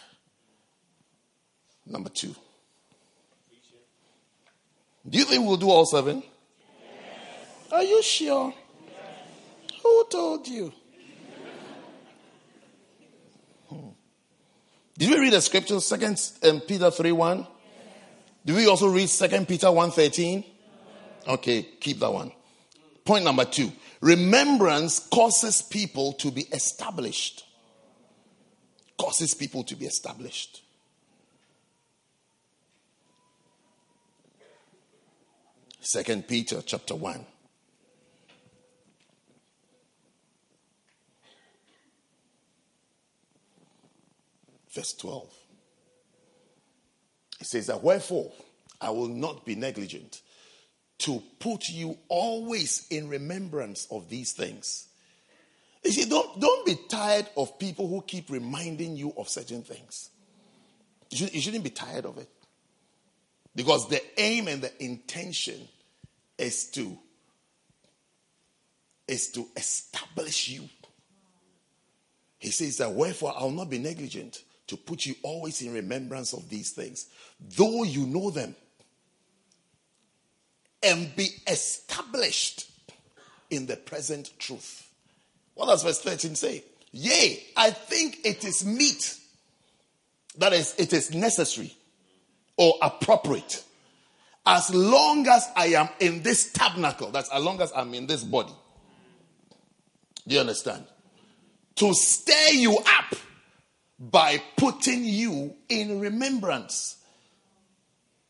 Number two. Do you think we'll do all seven? Yes. Are you sure? Yes. Who told you? Hmm. Did we read the scripture, Second um, Peter 3 1? Did we also read Second Peter 1 13? Okay, keep that one. Point number two remembrance causes people to be established. Causes people to be established. Second Peter chapter 1. Verse 12. It says that wherefore I will not be negligent to put you always in remembrance of these things. You see, don't, don't be tired of people who keep reminding you of certain things. You, should, you shouldn't be tired of it. Because the aim and the intention is to is to establish you. He says that wherefore I'll not be negligent to put you always in remembrance of these things, though you know them, and be established in the present truth. What does verse 13 say? Yea, I think it is meet, that is, it is necessary or appropriate as long as I am in this tabernacle, that's as long as I'm in this body. Do you understand? To stir you up by putting you in remembrance.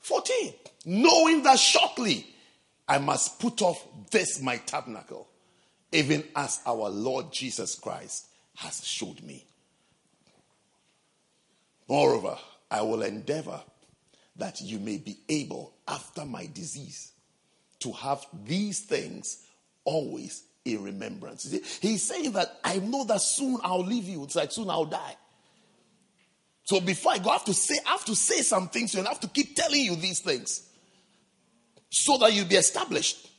14. Knowing that shortly I must put off this my tabernacle, even as our Lord Jesus Christ has showed me. Moreover, I will endeavor that you may be able, after my disease, to have these things always in remembrance. He's saying that I know that soon I'll leave you. It's like soon I'll die. So before I go, I have to say, I have to say some things you and I have to keep telling you these things. So that you'll be established.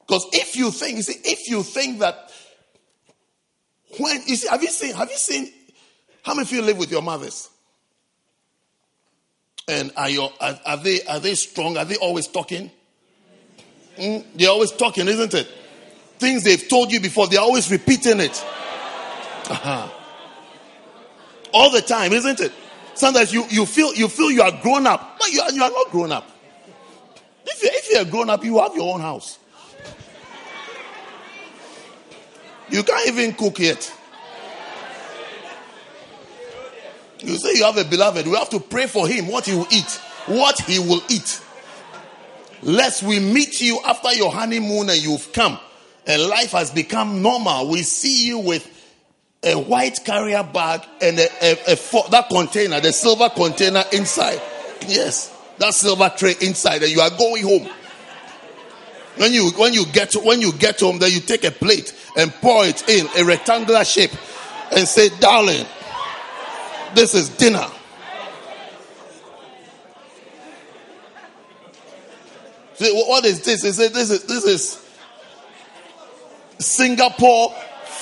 Because if you think, you see, if you think that when you see, have you seen, have you seen how many of you live with your mothers? And are, your, are, are, they, are they strong? Are they always talking? Mm, they're always talking, isn't it? Things they've told you before, they're always repeating it. Uh-huh. All the time, isn't it? Sometimes you, you feel you feel you are grown up, but you are, you are not grown up. If, you, if you're grown up, you have your own house. You can't even cook yet. You say you have a beloved. We have to pray for him what he will eat. What he will eat. Lest we meet you after your honeymoon and you've come and life has become normal. We see you with a white carrier bag and a, a, a, that container, the silver container inside. Yes, that silver tray inside, and you are going home. When you when you get when you get home, then you take a plate and pour it in a rectangular shape and say, "Darling, This is dinner. See, what is this? Is this is this is Singapore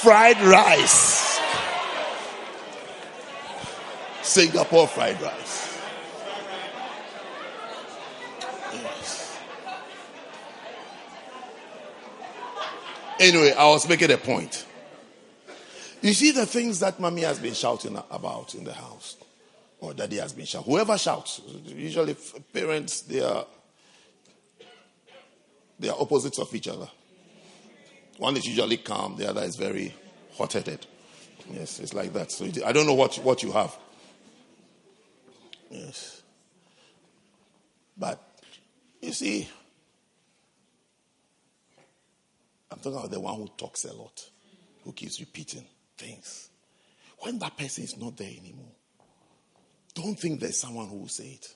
fried rice. Singapore fried rice. Yes. Anyway, I was making a point. You see the things that mommy has been shouting about in the house, or daddy has been shouting. Whoever shouts, usually parents, they are they are opposites of each other. One is usually calm, the other is very hot-headed. Yes, it's like that. So I don't know what what you have. Yes, but you see, I'm talking about the one who talks a lot, who keeps repeating things. When that person is not there anymore, don't think there's someone who will say it.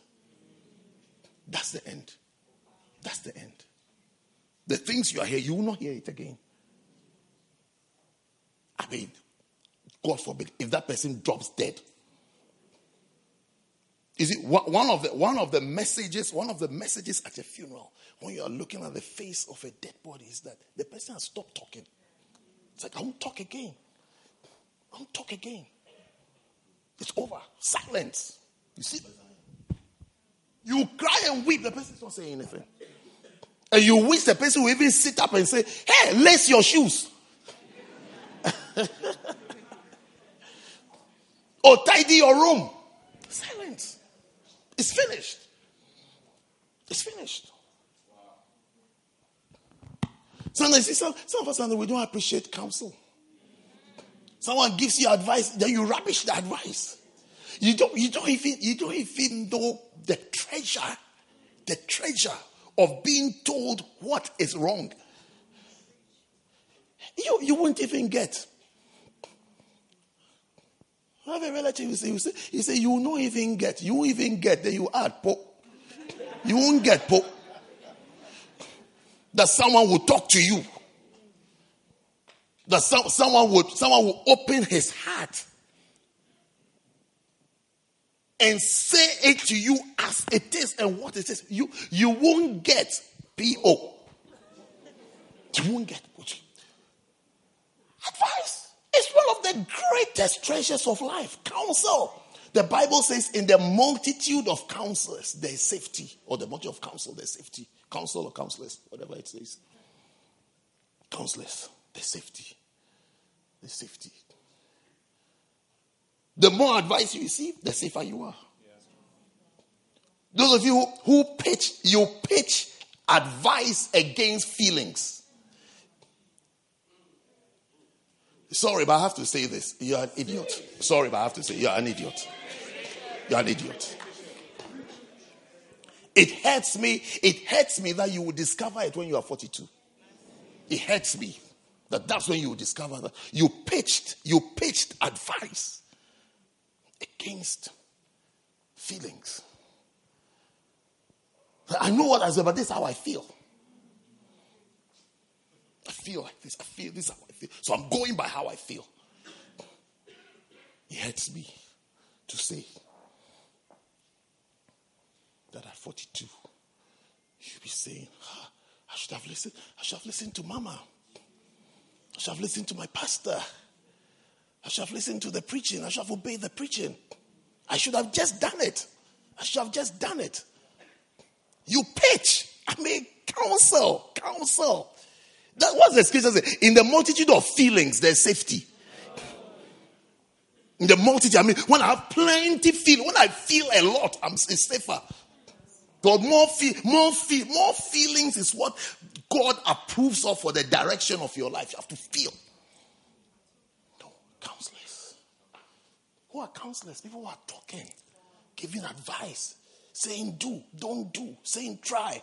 That's the end. That's the end. The things you are here, you will not hear it again. I mean, God forbid, if that person drops dead. Is it one of the one of the messages? One of the messages at a funeral, when you are looking at the face of a dead body, is that the person has stopped talking. It's like I won't talk again. Don't talk again. It's over. Silence. You see? You cry and weep, the person's not saying anything. And you wish the person will even sit up and say, Hey, lace your shoes. <laughs> or tidy your room. Silence. It's finished. It's finished. Sometimes, some, some of us we don't appreciate counsel. Someone gives you advice, then you rubbish the advice. You don't, you don't even, you don't even know the treasure, the treasure of being told what is wrong. You, you won't even get. Have a relative who say, he say, he say, you not even get. You won't even get. Then you add po. You won't get po. That someone will talk to you that some, someone would someone will open his heart and say it to you as it is and what it is. You you won't get P.O. You won't get advice. It's one of the greatest treasures of life. Counsel. The Bible says, in the multitude of counselors, there is safety. Or the multitude of counsel, there's safety. Counsel or counselors, whatever it says. Counselors, there's safety There's safety. The more advice you receive, the safer you are. Those of you who, who pitch, you pitch advice against feelings. Sorry, but I have to say this. You're an idiot. Sorry, but I have to say, you're an idiot. You're an idiot. It hurts me. It hurts me that you will discover it when you are 42. It hurts me. That that's when you discover that you pitched, you pitched advice against feelings. I know what I said, but this is how I feel. I feel like this. I feel this I feel. So I'm going by how I feel. It hurts me to say that at 42, you should be saying, ah, I should have listened. I should have listened to Mama. I should have listened to my pastor. I should have listened to the preaching. I should have obeyed the preaching. I should have just done it. I should have just done it. You pitch. I mean, counsel, counsel. That what's the scripture say. In the multitude of feelings, there's safety. In the multitude, I mean, when I have plenty feel, when I feel a lot, I'm safer. But more feel, more feel, more feelings is what God approves of for the direction of your life. You have to feel. No, counselors. Who are counselors? People who are talking, giving advice, saying do, don't do, saying try,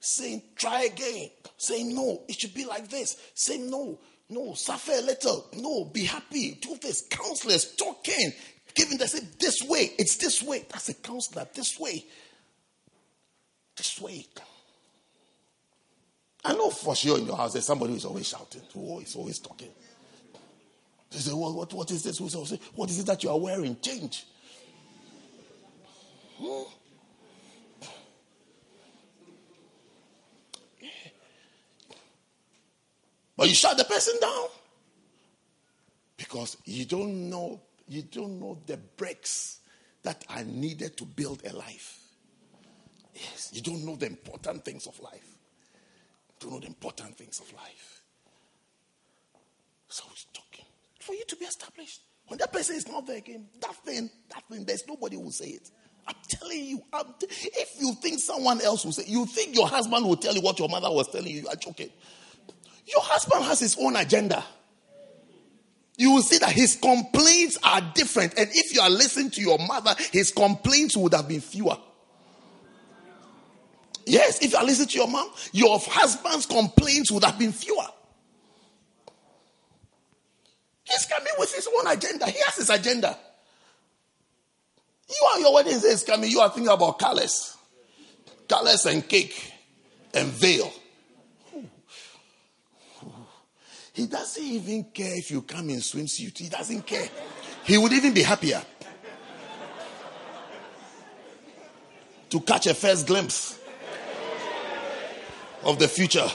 saying try again, saying no, it should be like this, saying no, no, suffer a little, no, be happy, do this. Counselors talking, giving they say this way, it's this way. That's a counselor, this way. This way. I know for sure in your house there's somebody who's always shouting, who is always talking. They say, well, what, what is this? What is it that you are wearing? Change. Hmm. But you shut the person down because you don't know you don't know the bricks that are needed to build a life. Yes, you don't know the important things of life. You don't know the important things of life. So he's talking for you to be established. When that person is not there again, that thing, that thing, there's nobody who will say it. I'm telling you, I'm t- if you think someone else will say, you think your husband will tell you what your mother was telling you, you are joking. Your husband has his own agenda. You will see that his complaints are different. And if you are listening to your mother, his complaints would have been fewer. Yes, if you are listening to your mom, your husband's complaints would have been fewer. He's coming with his own agenda. He has his agenda. You are your wedding is coming. You are thinking about colors, colors and cake and veil. He doesn't even care if you come in swimsuit. He doesn't care. He would even be happier to catch a first glimpse of the future.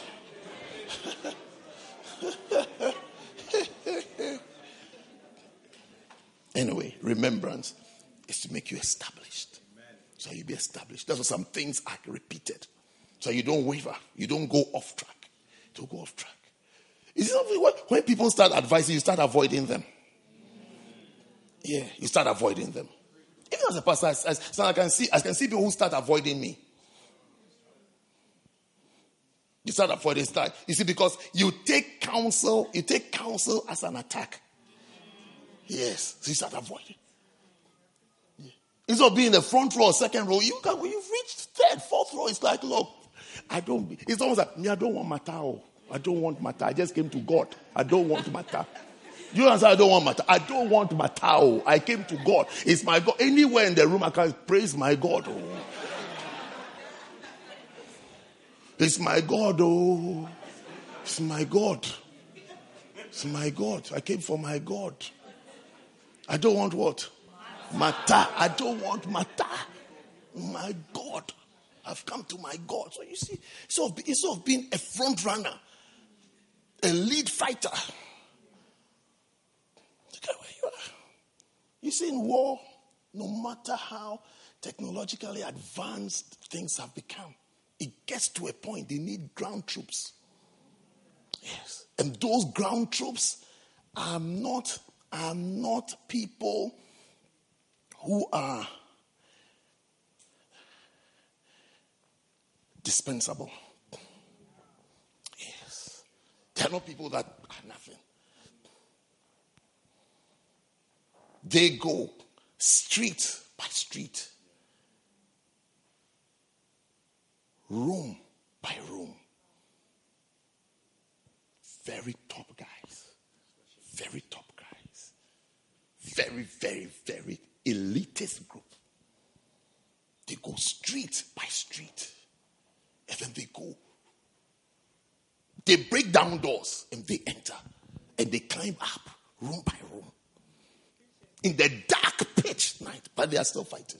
<laughs> anyway, remembrance is to make you established. So you be established. That's why some things are repeated. So you don't waver. You don't go off track. Don't go off track. Is it when people start advising, you start avoiding them? Yeah, you start avoiding them. Even as a pastor, as, as, I can see, I can see people who start avoiding me. You start avoiding start. You see, because you take counsel, you take counsel as an attack. Yes, so you start avoiding. Yeah. Instead of being the front row or second row, you can when you've reached third, fourth row, it's like, look, I don't. It's almost like me. I don't want Matao. I don't want matter. I just came to God. I don't want matter. You answer, I don't want matter. I don't want matter. Oh. I came to God. It's my God. Anywhere in the room, I can praise my God. Oh. It's my God. Oh, it's my God. It's my God. I came for my God. I don't want what? Matter. I don't want matter. My God. I've come to my God. So you see, so instead of being a front runner, a lead fighter. Look at where you are. You see, in war, no matter how technologically advanced things have become, it gets to a point they need ground troops. Yes. And those ground troops are not, are not people who are dispensable. There are not people that are nothing. They go street by street, room by room. Very top guys. Very top guys. Very, very, very elitist group. They go street by street. And then they go they break down doors and they enter and they climb up room by room in the dark pitch night, but they are still fighting.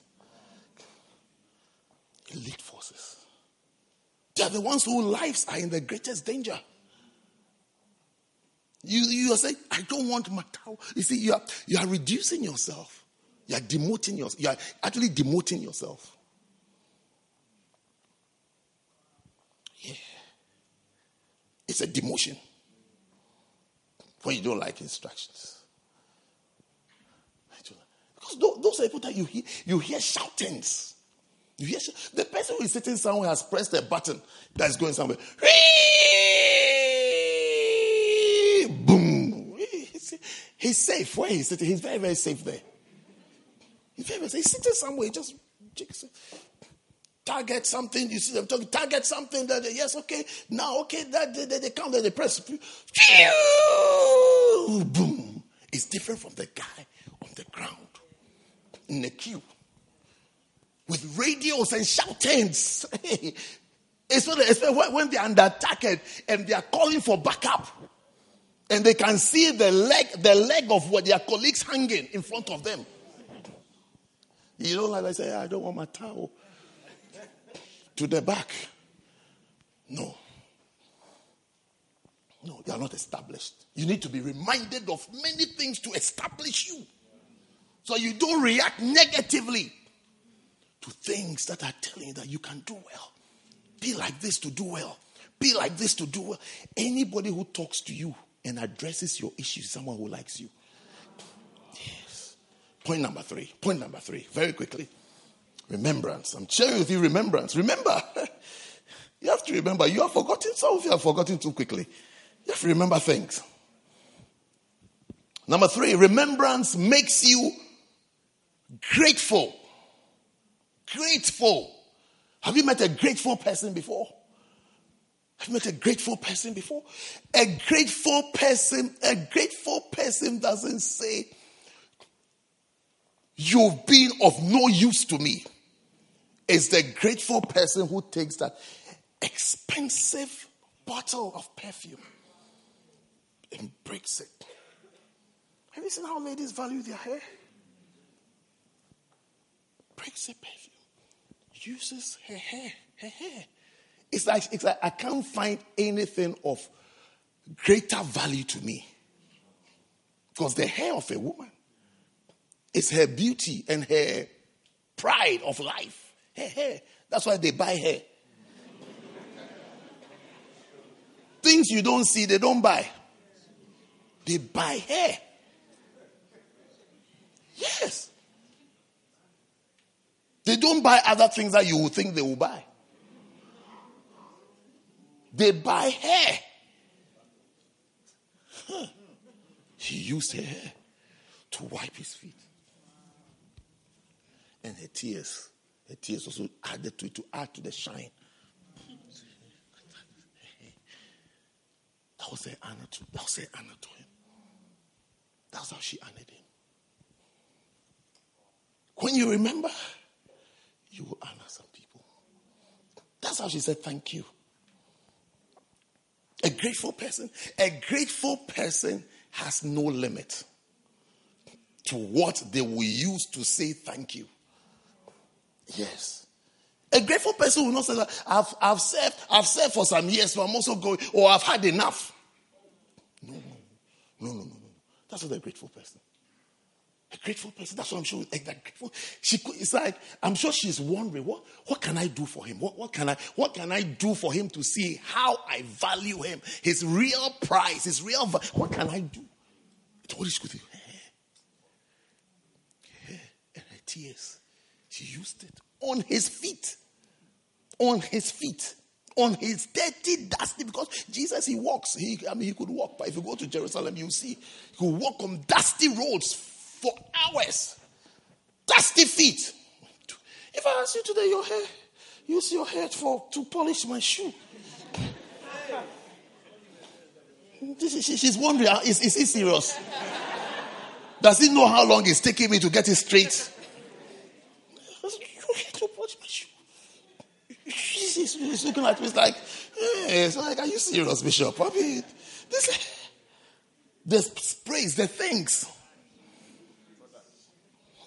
Elite forces. They are the ones whose lives are in the greatest danger. You, you are saying, I don't want Matao. You see, you are, you are reducing yourself. You are demoting yourself. You are actually demoting yourself. It's a demotion when you don't like instructions. Because those are people that you hear, you hear shoutings. You hear the person who is sitting somewhere has pressed a button that's going somewhere. Boom. He's safe. Where he's sitting, he's very, very safe there. He's very, very safe. He's sitting somewhere, He just target something. You see them talking, target something. That yes, okay. Now, okay, that they, they, they count, they press. Boom. It's different from the guy on the ground in the queue with radios and shoutings. <laughs> especially when they're under attack and they are calling for backup. And they can see the leg, the leg of what their colleagues hanging in front of them. You don't like I say, I don't want my towel to the back. No. No, you are not established. You need to be reminded of many things to establish you. So you don't react negatively to things that are telling you that you can do well. Be like this to do well. Be like this to do well. Anybody who talks to you and addresses your issues, someone who likes you. Yes. Point number three. Point number three. Very quickly. Remembrance. I'm sharing with you remembrance. Remember. <laughs> you have to remember. You have forgotten. Some of you have forgotten too quickly. You have to remember things. Number three, remembrance makes you grateful. Grateful. Have you met a grateful person before? Have you met a grateful person before? A grateful person, a grateful person doesn't say, You've been of no use to me. It's the grateful person who takes that expensive bottle of perfume and breaks it. Have you seen how ladies value their hair? Breaks a perfume, uses her hair, her hair. It's like, it's like I can't find anything of greater value to me. Because the hair of a woman is her beauty and her pride of life. Hair. That's why they buy hair. Things you don't see, they don't buy. They buy hair. Yes. They don't buy other things that you would think they will buy. They buy hair. Huh. He used her hair to wipe his feet. And her tears. Her tears also added to it to add to the shine. That was her honor to that was her honor to him. That's how she honored him. When you remember, you will honor some people. That's how she said thank you. A grateful person, a grateful person has no limit to what they will use to say thank you. Yes. A grateful person will not say that I've, I've served, I've served for some years, so I'm also going, or I've had enough. No, no, no, no, no, no. That's not a grateful person. A grateful person. That's what I'm sure. Like that grateful. She it's like I'm sure she's wondering what what can I do for him? What what can I what can I do for him to see how I value him? His real price, his real what can I do? What is good. And her tears. She used it on his feet. On his feet on his dirty, dusty, because Jesus, he walks. He, I mean, he could walk, but if you go to Jerusalem, you see, he could walk on dusty roads for hours. Dusty feet. If I ask you today, your hair, use your hair for to polish my shoe. She's wondering, is, is he serious? Does he know how long it's taking me to get it straight? to polish my shoe. He's, looking at me like, hey, it's like, are you serious, Bishop? I mean, this, <laughs> the sprays, the things.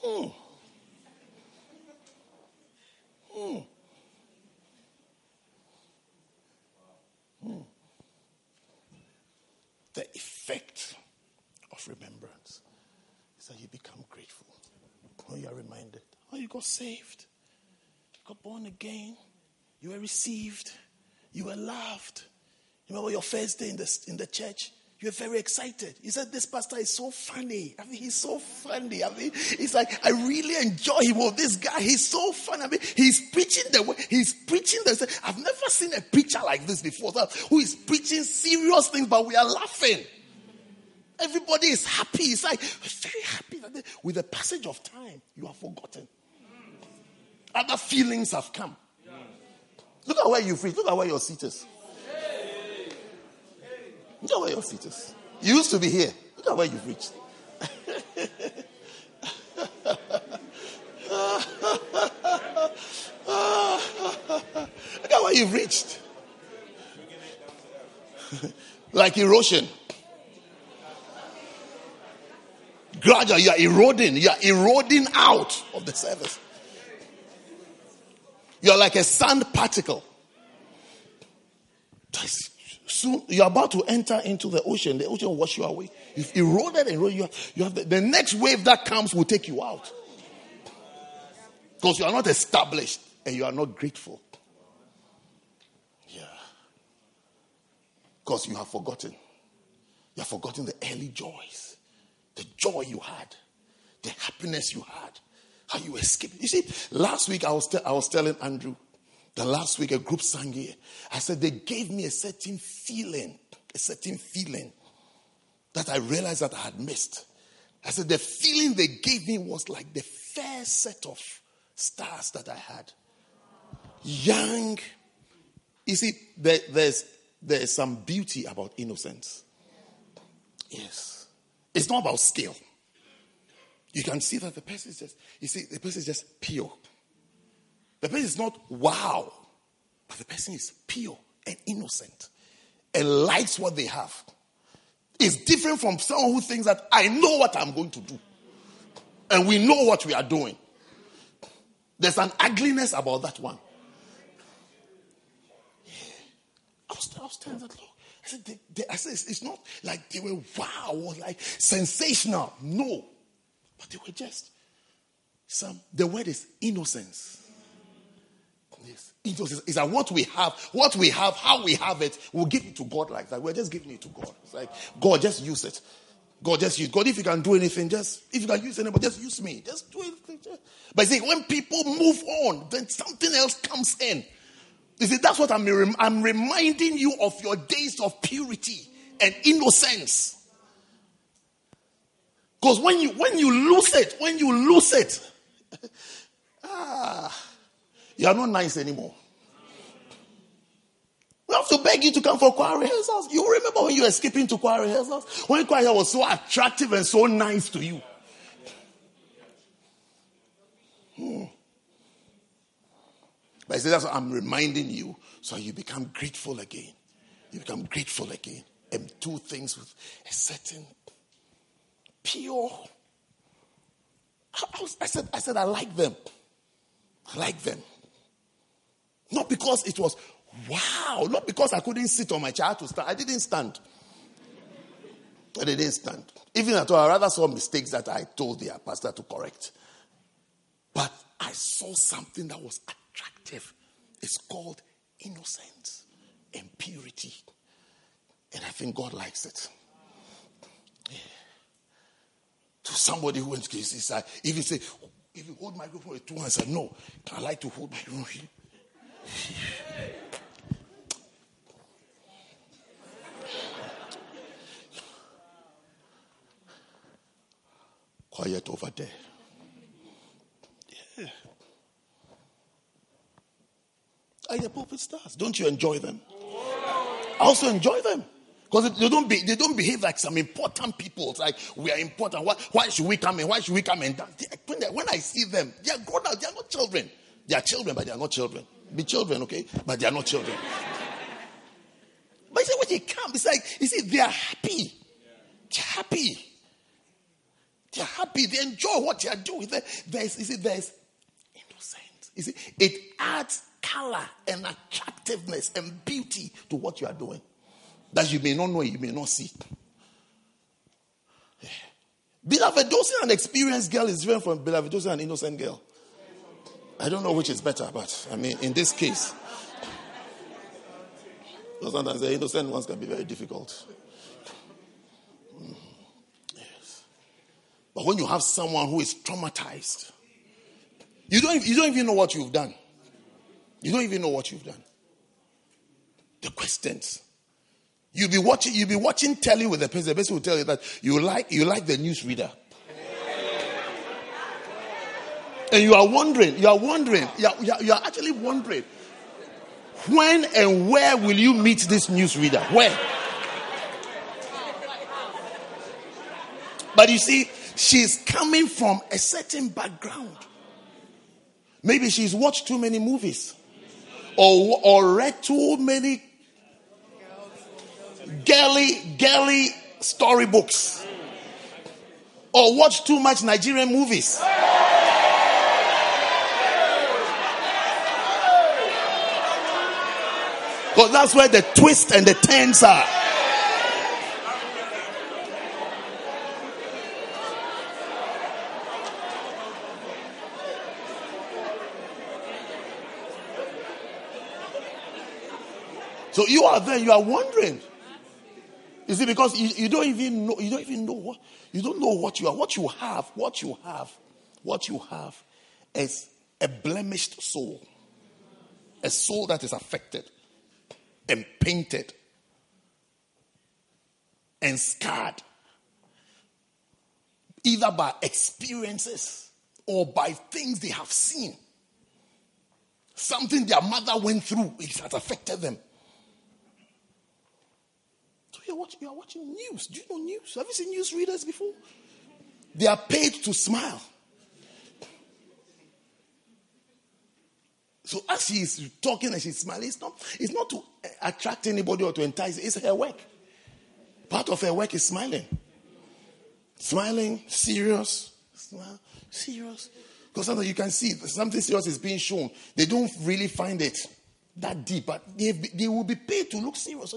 Hmm. Hmm. Hmm. The effect of remembrance is that you become grateful when you are reminded. Oh, you got saved, you got born again, you were received, you were loved. You remember your first day in the, in the church? You're very excited. He said, This pastor is so funny. I mean, he's so funny. I mean, it's like, I really enjoy him. Oh, this guy, he's so funny. I mean, he's preaching the way, he's preaching the, I've never seen a preacher like this before, who is preaching serious things, but we are laughing. Everybody is happy. It's like, very happy. That with the passage of time, you are forgotten. Other feelings have come. Look at where you've reached. Look at where your seat is. Look at where your seat is. You used to be here. Look at where you've reached. Look at where you've reached. like erosion. Gradually, you are eroding. You are eroding out of the service. You are like a sand particle. Soon you're about to enter into the ocean. The ocean will wash you away. You've and eroded. You have, you have the, the next wave that comes will take you out. Because you are not established and you are not grateful. Yeah. Because you have forgotten. You have forgotten the early joys, the joy you had, the happiness you had, how you escaped. You see, last week I was, te- I was telling Andrew the last week a group sang here. I said they gave me a certain feeling, a certain feeling that I realized that I had missed. I said the feeling they gave me was like the first set of stars that I had. Young. You see, there, there's there's some beauty about innocence. Yes. It's not about skill. You can see that the person is just, you see, the person is just pure. The person is not wow, but the person is pure and innocent and likes what they have. It's different from someone who thinks that I know what I'm going to do. And we know what we are doing. There's an ugliness about that one. I that I said it's, it's not like they were wow or like sensational. No. But they were just some, the word is innocence. Yes. Innocence is that what we have, what we have, how we have it, we'll give it to God like that. We're just giving it to God. It's like, God, just use it. God, just use God. If you can do anything, just if you can use anybody, just use me. Just do it. But see, when people move on, then something else comes in. You see, that's what I'm, I'm reminding you of your days of purity and innocence. Because when you when you lose it, when you lose it, <laughs> ah, you are not nice anymore. We have to beg you to come for choir rehearsals. You remember when you were skipping to choir rehearsals? When choir was so attractive and so nice to you. Hmm. But I say that's what I'm reminding you so you become grateful again. You become grateful again and do things with a certain pure. I, was, I said, I said, I like them. I like them. Not because it was wow, not because I couldn't sit on my chair to stand. I didn't stand. I didn't stand. Even at all, I rather saw mistakes that I told the pastor to correct. But I saw something that was attractive. It's called innocence and purity. And I think God likes it. Yeah. To somebody who went to his side, if you say, if you hold microphone with two hands, I no, I like to hold my here. Quiet over there. Yeah. Are the pulpit stars? Don't you enjoy them? I also enjoy them. Because they don't, be, they don't behave like some important people. It's like, we are important. Why, why should we come in? Why should we come? When, when I see them, they are grown up. They are not children. They are children, but they are not children. Be children, okay? But they are not children. but you see, when they come, it's like, you see, they are happy. They're happy. They're happy. They enjoy what they are doing. There's, you see, there's innocence. You see, it adds color and attractiveness and beauty to what you are doing that you may not know, you may not see. Beloved, those an experienced girl is different from beloved, those an innocent girl. I don't know which is better, but I mean, in this case, sometimes the innocent ones can be very difficult. Mm. Yes. But when you have someone who is traumatized, you don't, you don't even know what you've done. You don't even know what you've done. The questions. You'll be watching, you'll be watching telly with the person. The person will tell you that you like, you like the newsreader. And you are wondering, you are wondering, you are, you are, you are actually wondering, when and where will you meet this newsreader? Where? But you see, she's coming from a certain background. Maybe she's watched too many movies or, or read too many girly, girly storybooks. or watch too much Nigerian movies. Because that's where the twist and the turns are. So you are there, you are wondering. Is it because you, you don't even know, you don't even know what, you don't know what you are. What you have, what you have, what you have is a blemished soul. A soul that is affected and painted and scarred. Either by experiences or by things they have seen. Something their mother went through, it has affected them. So you're watching, you're watching news. Do you know news? Have you seen news readers before? They are paid to smile. So as she's talking and she's smiling, it's not, it's not to attract anybody or to entice. It's her work. Part of her work is smiling. Smiling, serious, smile, serious. Because sometimes you can see something serious is being shown. They don't really find it that deep, but they, they will be paid to look serious.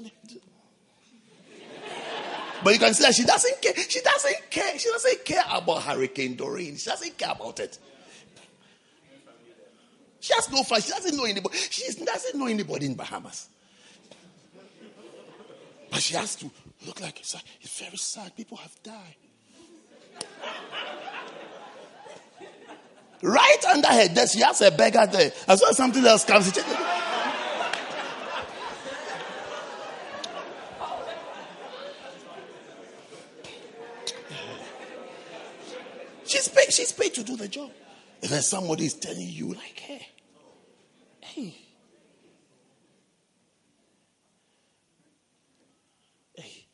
But you can see that she doesn't care. She doesn't care. She doesn't care about Hurricane Dorian. She doesn't care about it. She has no fun. She doesn't know anybody. She doesn't know anybody in Bahamas. But she has to look like it's, it's very sad. People have died. Right under her desk, she has a beggar there. As soon as something else comes, she She's she's paid to do the job. And then somebody is telling you, like, hey, hey, hey.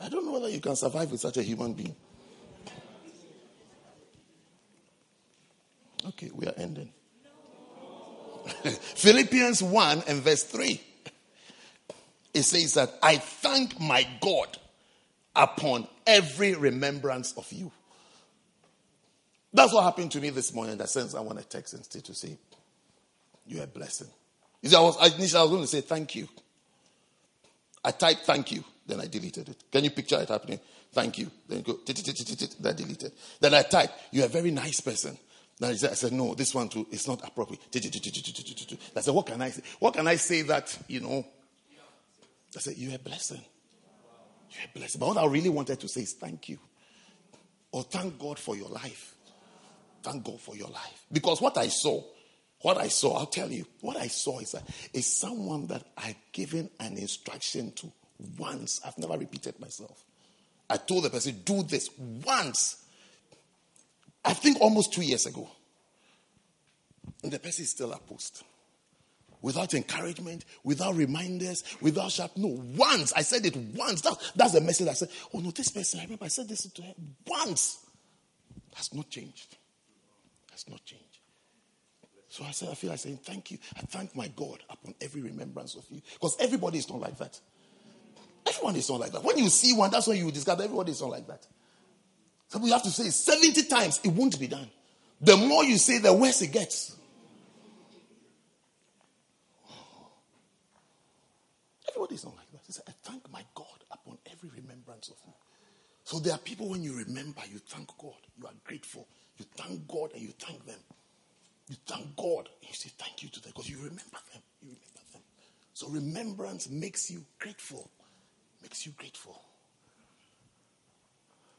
I don't know whether you can survive with such a human being. Okay, we are ending. <laughs> Philippians 1 and verse 3. It says that I thank my God upon every remembrance of you. That's what happened to me this morning. In that sense, I want to text instead to say, You're a blessing. You see, I was, initially, I was going to say thank you. I typed thank you, then I deleted it. Can you picture it happening? Thank you. Then go, then I deleted. Then I typed, You're a very nice person. Then I said, I said, No, this one too, it's not appropriate. I said, What can I say? What can I say that, you know? I said, You're a blessing. You're a blessing. But what I really wanted to say is thank you. Or thank God for your life. Thank God for your life. Because what I saw, what I saw, I'll tell you, what I saw is, that is someone that I've given an instruction to once. I've never repeated myself. I told the person, do this once. I think almost two years ago. And the person is still at post. Without encouragement, without reminders, without sharp. No, once. I said it once. That, that's the message I said. Oh no, this person, I remember I said this to her once. Has not changed has not changed. So I said, I feel like saying thank you. I thank my God upon every remembrance of you. Because everybody is not like that. Everyone is not like that. When you see one, that's when you discover everybody is not like that. So we have to say 70 times, it won't be done. The more you say, the worse it gets. Everybody is not like that. He said, I thank my God upon every remembrance of you. So there are people when you remember, you thank God, you are grateful. You thank God and you thank them. You thank God and you say thank you to them because you remember them. You remember them. So remembrance makes you grateful. Makes you grateful.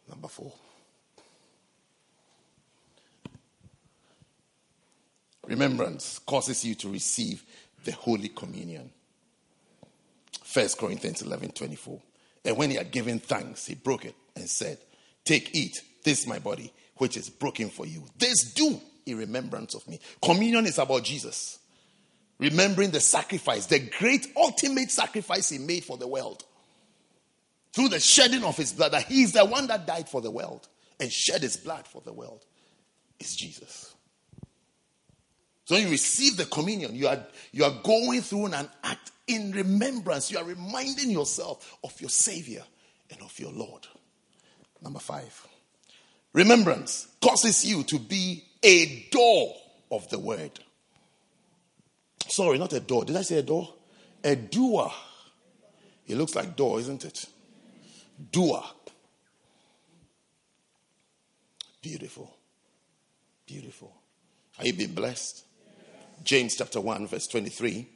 Number four. Remembrance causes you to receive the Holy Communion. 1 Corinthians 11 24. And when he had given thanks, he broke it and said, Take, eat, this is my body which is broken for you. This do in remembrance of me. Communion is about Jesus. Remembering the sacrifice, the great ultimate sacrifice he made for the world. Through the shedding of his blood, that he is the one that died for the world and shed his blood for the world. Is Jesus. So when you receive the communion, you are you are going through an act in remembrance. You are reminding yourself of your Savior and of your Lord. Number five. Remembrance causes you to be a door of the word. Sorry, not a door. Did I say a door? A doer. It looks like door, isn't it? Doer. Beautiful. Beautiful. Are you being blessed? James chapter 1, verse 23.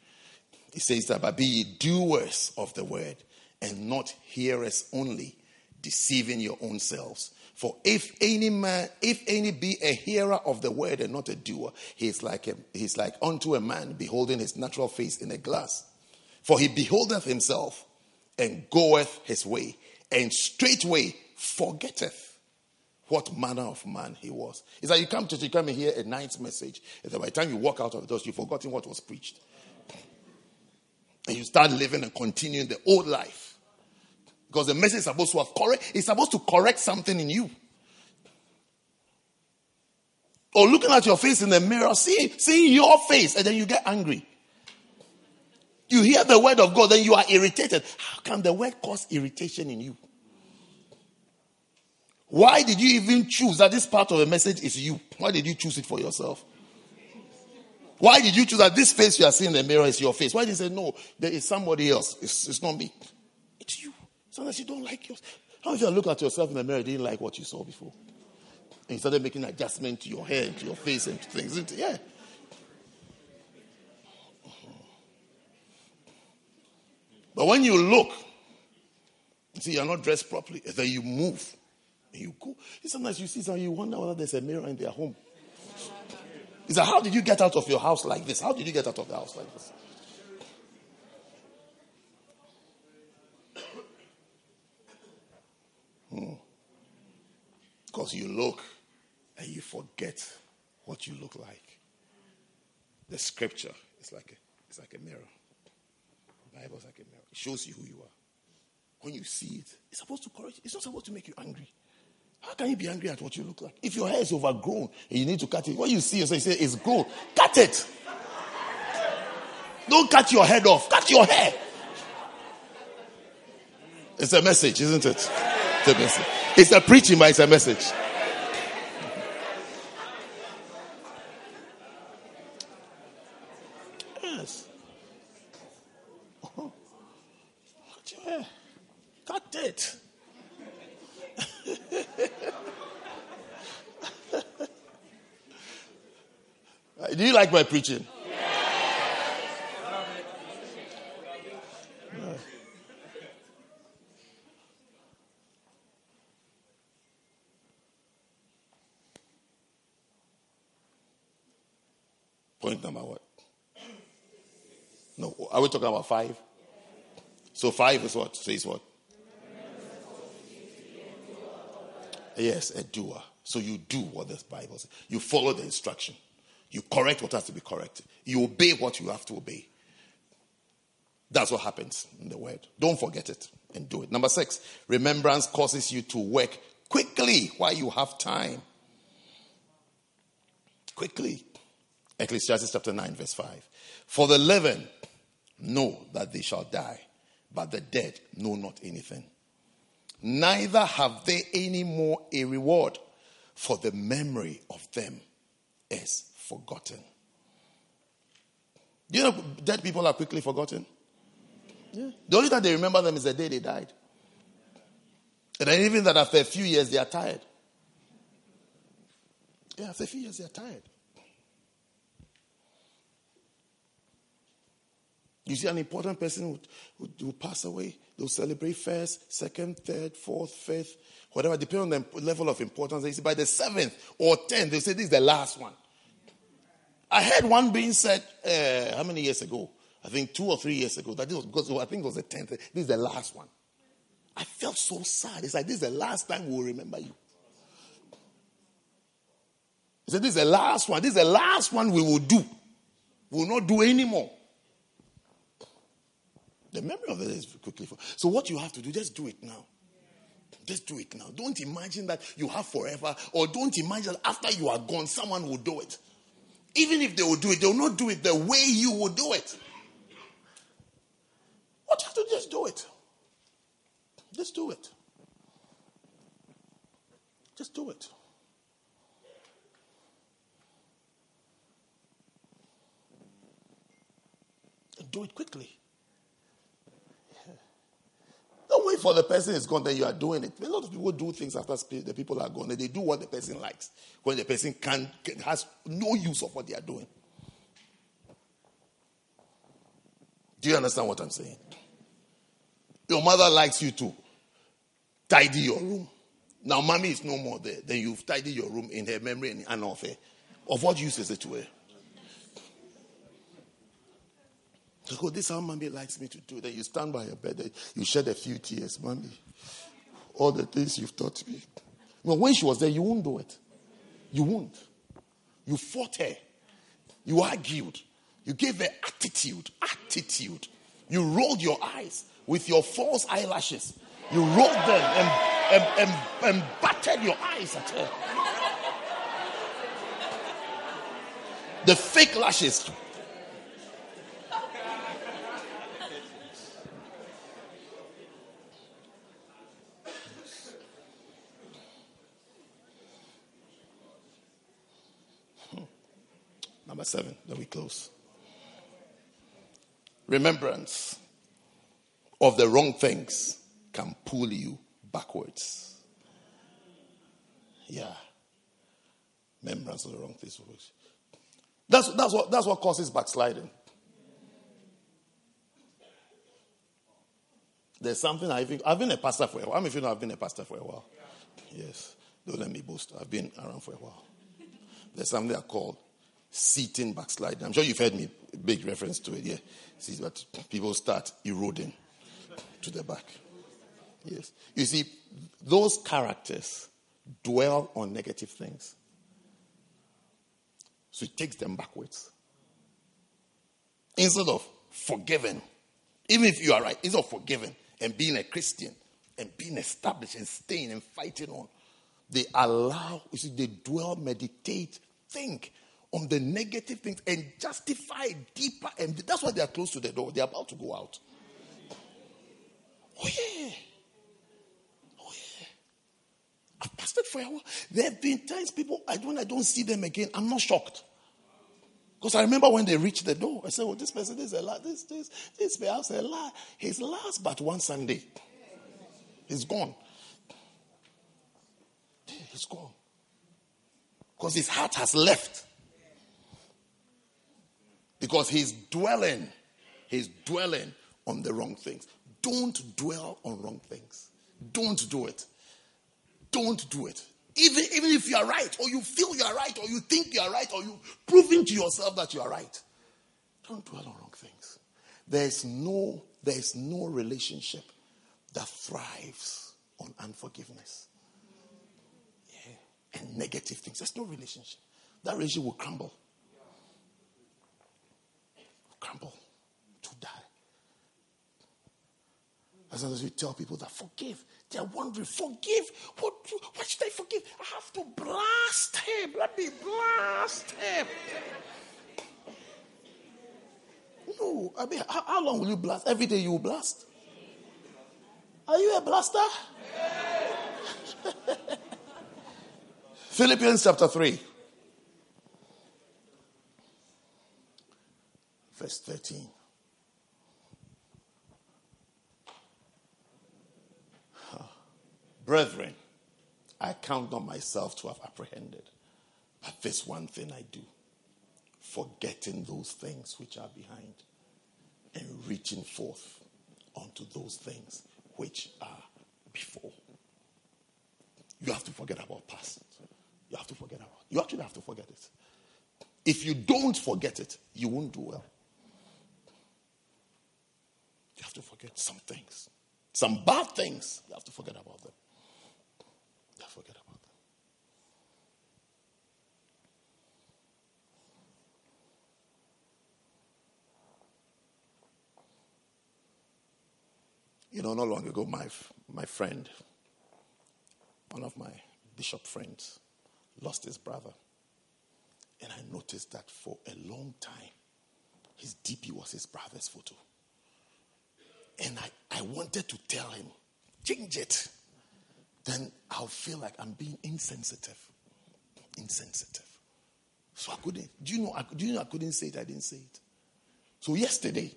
It says that, but be ye doers of the word and not hearers only, deceiving your own selves. For if any man, if any be a hearer of the word and not a doer, he is like a, he's like unto a man beholding his natural face in a glass. For he beholdeth himself and goeth his way, and straightway forgetteth what manner of man he was. It's like you come to you come and hear a night's message, and then by the time you walk out of the doors, you've forgotten what was preached. And you start living and continuing the old life. Because the message is supposed to have correct, it's supposed to correct something in you. Or looking at your face in the mirror, see, seeing your face, and then you get angry. You hear the word of God, then you are irritated. How can the word cause irritation in you? Why did you even choose that this part of the message is you? Why did you choose it for yourself? Why did you choose that this face you are seeing in the mirror is your face? Why did you say, no, there is somebody else? It's, it's not me. It's you. Sometimes you don't like yours. How if you look at yourself in the mirror, didn't like what you saw before? And you started making adjustment to your hair, and to your face, and to things. Yeah. But when you look, you see, you're not dressed properly, then you move and you go. Sometimes you see something, you wonder whether there's a mirror in their home. He said, How did you get out of your house like this? How did you get out of the house like this? Because you look and you forget what you look like. The scripture is like a, it's like a mirror. The is like a mirror. It shows you who you are. When you see it, it's supposed to correct. It's not supposed to make you angry. How can you be angry at what you look like? If your hair is overgrown and you need to cut it, what you see yourself, you say it's grown. Cut it. Don't cut your head off. Cut your hair. It's a message, isn't it? It's a message. It's a preaching, but it's a message. Yes. Oh. Hair. Cut it. <laughs> Do you like my preaching? Point number what? No, are we talking about five? So five is what? Says what? Yes, a doer. So you do what the Bible says. You follow the instruction. You correct what has to be corrected. You obey what you have to obey. That's what happens in the word. Don't forget it and do it. Number six, remembrance causes you to work quickly while you have time. Quickly. Ecclesiastes chapter 9, verse 5. For the living know that they shall die, but the dead know not anything. Neither have they any more a reward, for the memory of them is forgotten. Do you know dead people are quickly forgotten? Yeah. The only time they remember them is the day they died. And then even that after a few years they are tired. Yeah, after a few years they are tired. You see, an important person who, who, pass away, they'll celebrate first, second, third, fourth, fifth, whatever, depending on the level of importance. They see by the seventh or tenth, they say this is the last one. I heard one being said, uh, how many years ago? I think two or three years ago. That this was because I think it was the tenth. This is the last one. I felt so sad. It's like this is the last time we'll remember you. He said, This is the last one. This is the last one we will do. We will not do anymore. The memory of it is quickly. For, so what you have to do, just do it now. Just do it now. Don't imagine that you have forever, or don't imagine that after you are gone, someone will do it. Even if they will do it, they will not do it the way you will do it. What you have to do, just do it. Just do it. Just do it. Do it quickly. Don't wait for the person is gone, then you are doing it. A lot of people do things after the people are gone, and they do what the person likes when the person can, can has no use of what they are doing. Do you understand what I'm saying? Your mother likes you to tidy your room. Now, mommy is no more there. Then you've tidied your room in her memory and an affair. Of what use is it to her? So oh, this is how mommy likes me to do. Then you stand by her bed, you shed a few tears, mommy. All the things you've taught me. But when she was there, you won't do it. You won't. You fought her. You argued. You gave her attitude. Attitude. You rolled your eyes with your false eyelashes. You rolled them and, and, and, and battered your eyes at her. The fake lashes. Seven, then we close. Remembrance of the wrong things can pull you backwards. Yeah. Remembrance of the wrong things. That's, that's, what, that's what causes backsliding. There's something I think, I've been a pastor for a while. How many of you know I've been a pastor for a while? Yes. Don't let me boast. I've been around for a while. There's something I call seating backsliding. I'm sure you've heard me big reference to it. Yeah. See, but people start eroding to the back. Yes. You see, those characters dwell on negative things. So it takes them backwards. Instead of forgiving, even if you are right, instead of forgiving and being a Christian and being established and staying and fighting on, they allow, you see, they dwell, meditate, think on the negative things and justify deeper. And that's why they are close to the door. They're about to go out. Oh, yeah. Oh, yeah. I've pastored for a while. There have been times people, I, when I don't see them again, I'm not shocked. Because I remember when they reached the door, I said, well, this person is a lot. This, this, this perhaps a lot. He's last but one Sunday. He's gone. He's gone. Because his heart has left. Because he's dwelling, he's dwelling on the wrong things. Don't dwell on wrong things. Don't do it. Don't do it. Even, even if you are right, or you feel you are right, or you think you are right, or you proving to yourself that you are right. Don't dwell on wrong things. There's no, there's no relationship that thrives on unforgiveness. Yeah. And negative things. There's no relationship. That relationship will crumble crumble to die. As as we tell people that forgive, they're wondering, forgive? What, what should I forgive? I have to blast him. Let me blast him. No, I mean, how, how long will you blast? Every day you will blast? Are you a blaster? <laughs> Philippians chapter 3. Verse 13. Brethren, I count not myself to have apprehended, but this one thing I do, forgetting those things which are behind and reaching forth unto those things which are before. You have to forget about past. You have to forget about. You actually have to forget it. If you don't forget it, you won't do well. You have to forget some things. Some bad things, you have to forget about them. You have to forget about them. You know, not long ago, my, my friend, one of my bishop friends, lost his brother. And I noticed that for a long time, his DP was his brother's photo. And I, I wanted to tell him, change it. Then I'll feel like I'm being insensitive. Insensitive. So I couldn't. Do you know? I, do you know I couldn't say it? I didn't say it. So yesterday,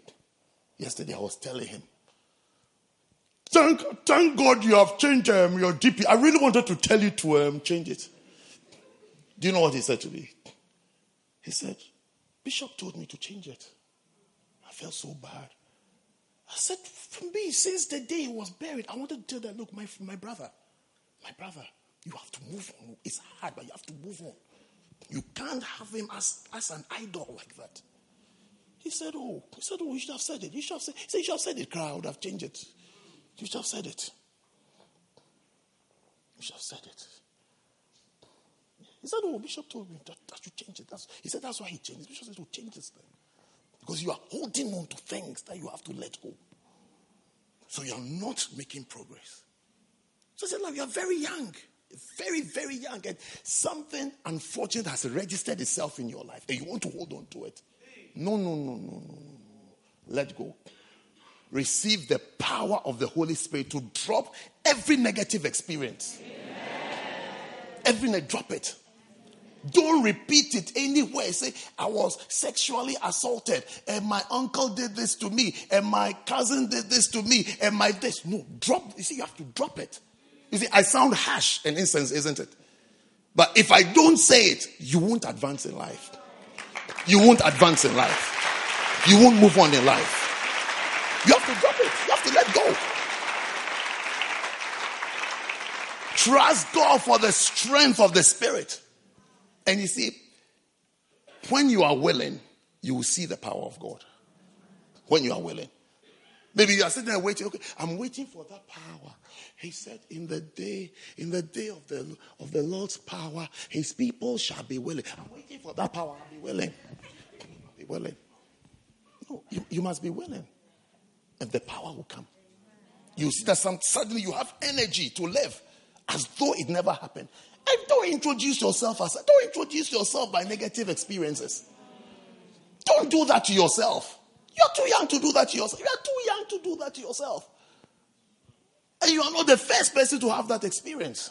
Yesterday I was telling him, Thank, thank God you have changed um, your DP. I really wanted to tell you to um, change it. Do you know what he said to me? He said, Bishop told me to change it. I felt so bad. I said, for me, since the day he was buried, I wanted to tell that, look, my, my brother, my brother, you have to move on. It's hard, but you have to move on. You can't have him as, as an idol like that. He said, oh, he said, oh, you should have said it. You should have said, he said, you should have said it, crowd. I would have changed it. You should have said it. You should have said it. He said, Oh, Bishop told me that, that you change it. That's, he said, That's why he changed it. Bishop said, to change this thing. Because you are holding on to things that you have to let go. So you are not making progress. So I said, Like, you are very young. Very, very young. And something unfortunate has registered itself in your life. And you want to hold on to it. No, no, no, no, no. no. Let go receive the power of the Holy Spirit to drop every negative experience. Every drop it. Don't repeat it anywhere. Say, I was sexually assaulted, and my uncle did this to me, and my cousin did this to me, and my this. No, drop. You see, you have to drop it. You see, I sound harsh and incense, isn't it? But if I don't say it, you won't advance in life. You won't advance in life. You won't move on in life. You have to drop it. You have to let go. Trust God for the strength of the Spirit. And you see, when you are willing, you will see the power of God. When you are willing. Maybe you are sitting there waiting. Okay, I'm waiting for that power. He said, "In the day, in the day of the of the Lord's power, His people shall be willing." I'm waiting for that power. I'll be willing. I'll be willing. No, you, you must be willing and the power will come. You see that some, suddenly you have energy to live as though it never happened. And don't introduce yourself as don't introduce yourself by negative experiences. Don't do that to yourself. You're too young to do that to yourself. You're too young to do that to yourself. And you are not the first person to have that experience.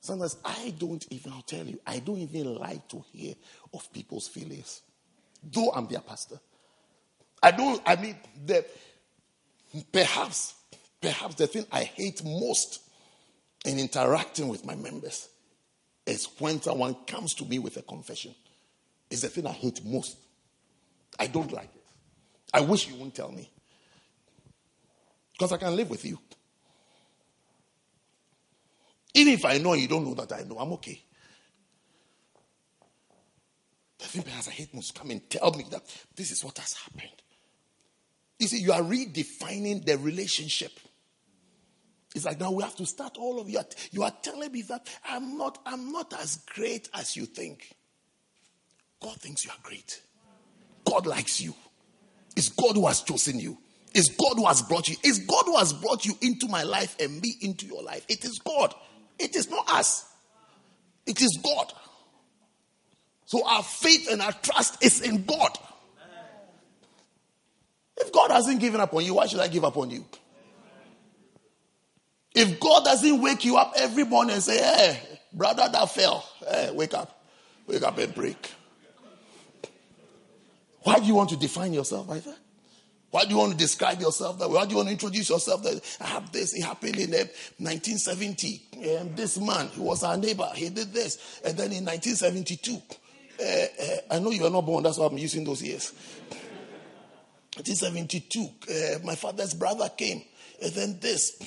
Sometimes I don't even, I'll tell you, I don't even like to hear of people's feelings, though I'm their pastor. I don't, I mean, the, perhaps, perhaps the thing I hate most in interacting with my members is when someone comes to me with a confession. It's the thing I hate most. I don't like it. I wish you wouldn't tell me. Because I can live with you. Even if I know you don't know that I know, I'm okay. The thing perhaps I hate most come and tell me that this is what has happened. You see, you are redefining the relationship. It's like now we have to start all of you. You are telling me that I'm not, I'm not as great as you think. God thinks you are great. God likes you. It's God who has chosen you. It's God who has brought you. It's God who has brought you into my life and me into your life. It is God. It is not us. It is God. So our faith and our trust is in God. If God hasn't given up on you, why should I give up on you? If God doesn't wake you up every morning and say, hey, brother that fell, hey, wake up. Wake up and break. Why do you want to define yourself by that? Why do you want to describe yourself that way? Why do you want to introduce yourself that I have this? It happened in 1970. Um, this man, he was our neighbor. He did this. And then in 1972, uh, uh, I know you are not born. That's why I'm using those years. 1972, uh, my father's brother came. And then this.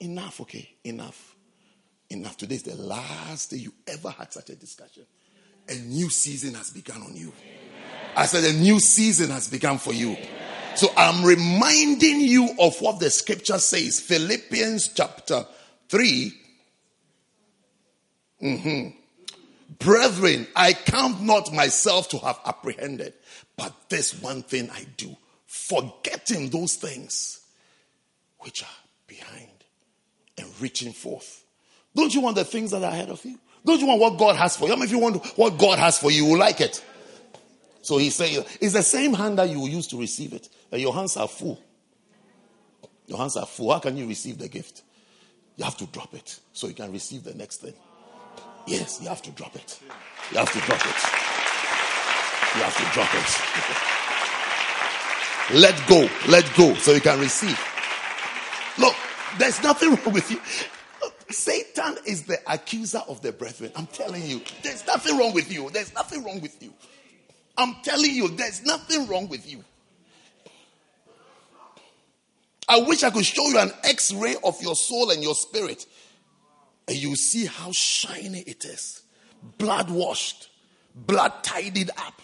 Enough, okay? Enough. Enough. Today is the last day you ever had such a discussion. A new season has begun on you. Amen. I said, a new season has begun for you. Amen. So I'm reminding you of what the scripture says. Philippians chapter 3. Mm-hmm. Brethren, I count not myself to have apprehended, but this one thing I do, forgetting those things which are behind and reaching forth. Don't you want the things that are ahead of you? Don't you want what God has for you? I mean, if you want what God has for you, you will like it. So he saying, it's the same hand that you use to receive it. Your hands are full. Your hands are full. How can you receive the gift? You have to drop it so you can receive the next thing. Yes, you have to drop it. You have to drop it. You have to drop it. <laughs> let go. Let go so you can receive. There's nothing wrong with you. Satan is the accuser of the brethren. I'm telling you, there's nothing wrong with you. There's nothing wrong with you. I'm telling you, there's nothing wrong with you. I wish I could show you an x ray of your soul and your spirit, and you see how shiny it is blood washed, blood tidied up.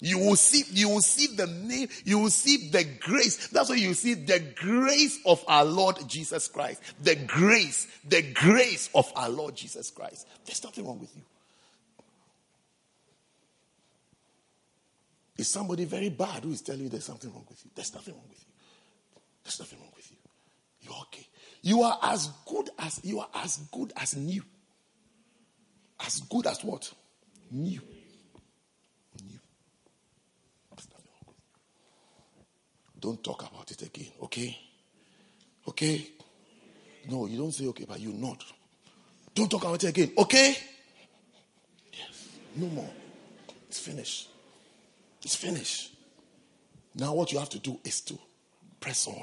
You will see, you will see the name, you will see the grace. That's why you see the grace of our Lord Jesus Christ. The grace, the grace of our Lord Jesus Christ. There's nothing wrong with you. Is somebody very bad who is telling you there's something wrong with you? There's nothing wrong with you. There's nothing wrong with you. You're okay. You are as good as you are as good as new. As good as what? New. Don't talk about it again, okay? Okay? No, you don't say okay, but you nod. Don't talk about it again, okay? Yes. No more. It's finished. It's finished. Now, what you have to do is to press on.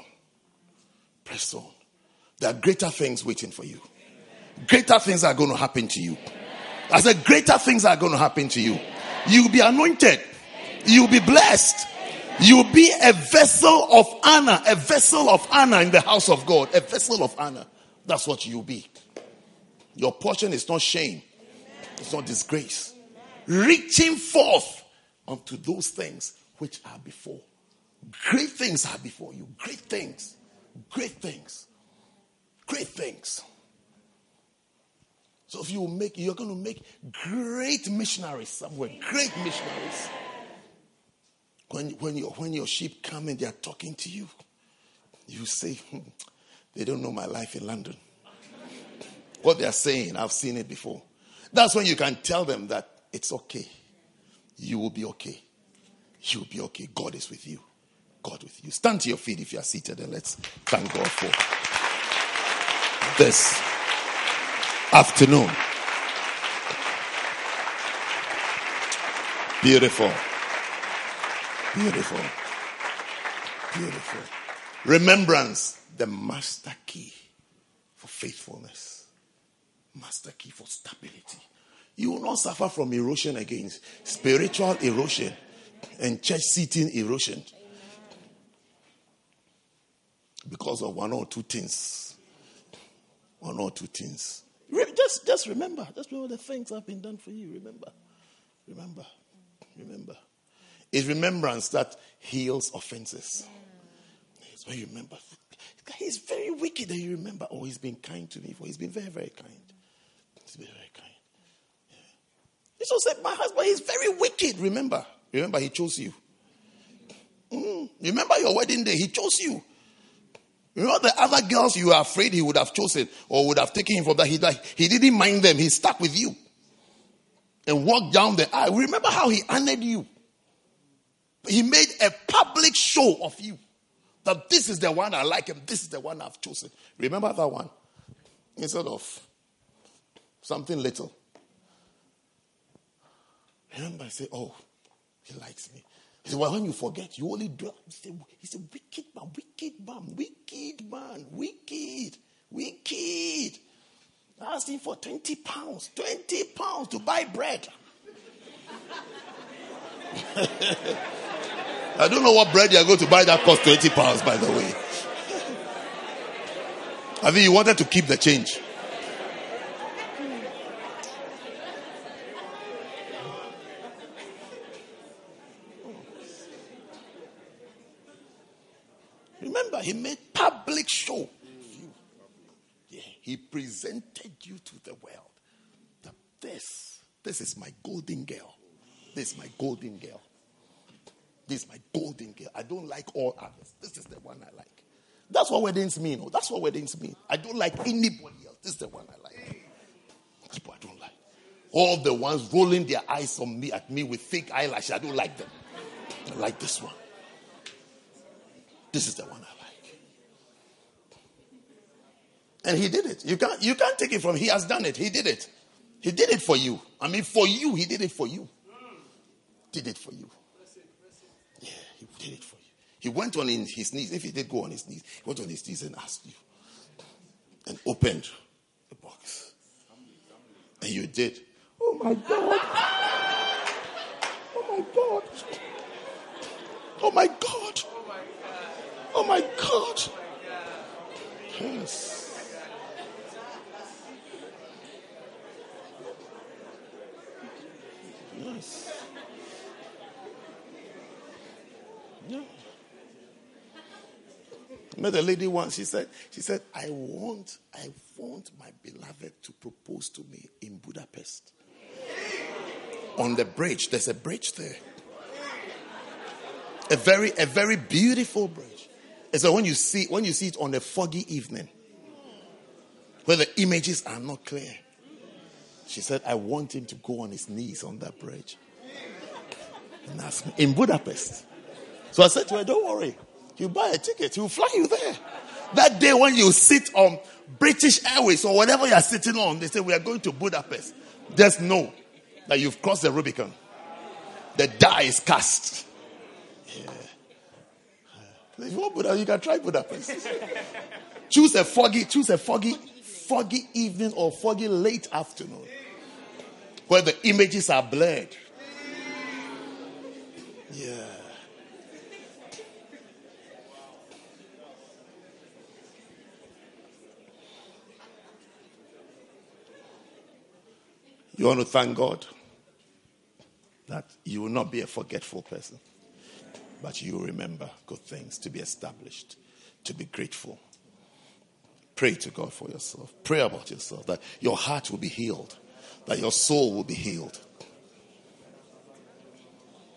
Press on. There are greater things waiting for you. Greater things are going to happen to you. I said, greater things are going to happen to you. You'll be anointed. You'll be blessed. You'll be a vessel of honor, a vessel of honor in the house of God, a vessel of honor. That's what you'll be. Your portion is not shame, it's not disgrace. Reaching forth unto those things which are before. Great things are before you. Great things. Great things. Great things. So if you make, you're going to make great missionaries somewhere. Great missionaries. When, when, your, when your sheep come and they are talking to you, you say, hmm, they don't know my life in London. what they are saying, I've seen it before. That's when you can tell them that it's okay. You will be okay. You will be okay. God is with you. God with you. Stand to your feet if you are seated and let's thank God for this afternoon. Beautiful. Beautiful. Beautiful. Remembrance, the master key for faithfulness, master key for stability. You will not suffer from erosion again, spiritual erosion and church seating erosion because of one or two things. One or two things. Just, just remember. Just remember the things that have been done for you. Remember. Remember. Remember. It's remembrance that heals offenses. It's when you remember. He's very wicked that you remember. Oh, he's been kind to me. For he's been very, very kind. He's been very kind. Yeah. He also said, My husband, he's very wicked. Remember. Remember, he chose you. Mm. Remember your wedding day, he chose you. Remember the other girls you were afraid he would have chosen or would have taken him for that. He, he didn't mind them. He stuck with you and walked down the aisle. Remember how he honored you. He made a public show of you. That this is the one I like and this is the one I've chosen. Remember that one? Instead of something little. Remember, I say, Oh, he likes me. He said, Well, when you forget, you only do. He said, wicked man, wicked man, wicked man, wicked, wicked. Him for 20 pounds, 20 pounds to buy bread. <laughs> I don't know what bread you're going to buy that costs 20 pounds, by the way. I think you wanted to keep the change. Remember, he made public show. Yeah, he presented you to the world. This, this is my golden girl. This is my golden girl. This is my golden girl. I don't like all others. This is the one I like. That's what weddings mean. Oh, that's what weddings mean. I don't like anybody else. This is the one I like. What I don't like. All the ones rolling their eyes on me at me with fake eyelashes. I don't like them. I like this one. This is the one I like. And he did it. You can't you can't take it from he has done it. He did it. He did it for you. I mean, for you, he did it for you. Did it for you. Did it for you. He went on in his knees. If he did go on his knees, he went on his knees and asked you and opened the box. And you did. Oh my God. Oh my God. Oh my God. Oh my God. Yes. Yes. Yeah. I met a lady once. She said, she said, I want, I want my beloved to propose to me in Budapest. On the bridge. There's a bridge there. A very, a very beautiful bridge. And so when you see, when you see it on a foggy evening, where the images are not clear, she said, I want him to go on his knees on that bridge. And ask me in Budapest. So I said to her, Don't worry. You buy a ticket, he'll fly you there. That day when you sit on British Airways or whatever you're sitting on, they say, We are going to Budapest. Just know that you've crossed the Rubicon. The die is cast. Yeah. If you want Budapest, you can try Budapest. <laughs> choose a foggy, choose a foggy, foggy evening or foggy late afternoon where the images are blurred. Yeah. You want to thank God that you will not be a forgetful person, but you remember good things to be established, to be grateful. Pray to God for yourself. Pray about yourself that your heart will be healed, that your soul will be healed,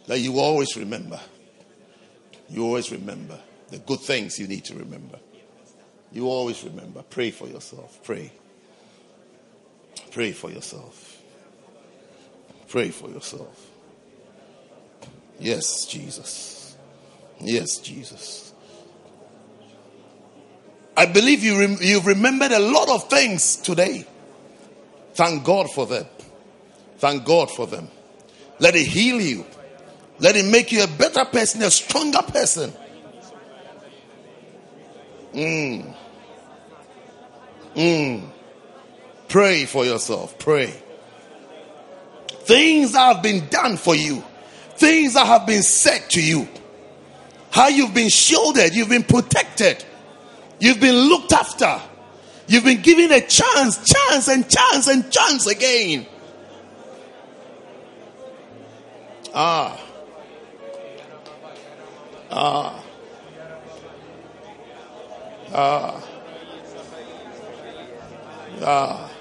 that you always remember. You always remember the good things you need to remember. You always remember. Pray for yourself. Pray. Pray for yourself. Pray for yourself. Yes, Jesus. Yes, Jesus. I believe you rem- you've remembered a lot of things today. Thank God for them. Thank God for them. Let it heal you. Let it make you a better person, a stronger person. Mm. Mm. Pray for yourself. Pray. Things that have been done for you, things that have been said to you, how you've been shielded, you've been protected, you've been looked after, you've been given a chance, chance, and chance, and chance again. Ah. Ah. Ah. Ah.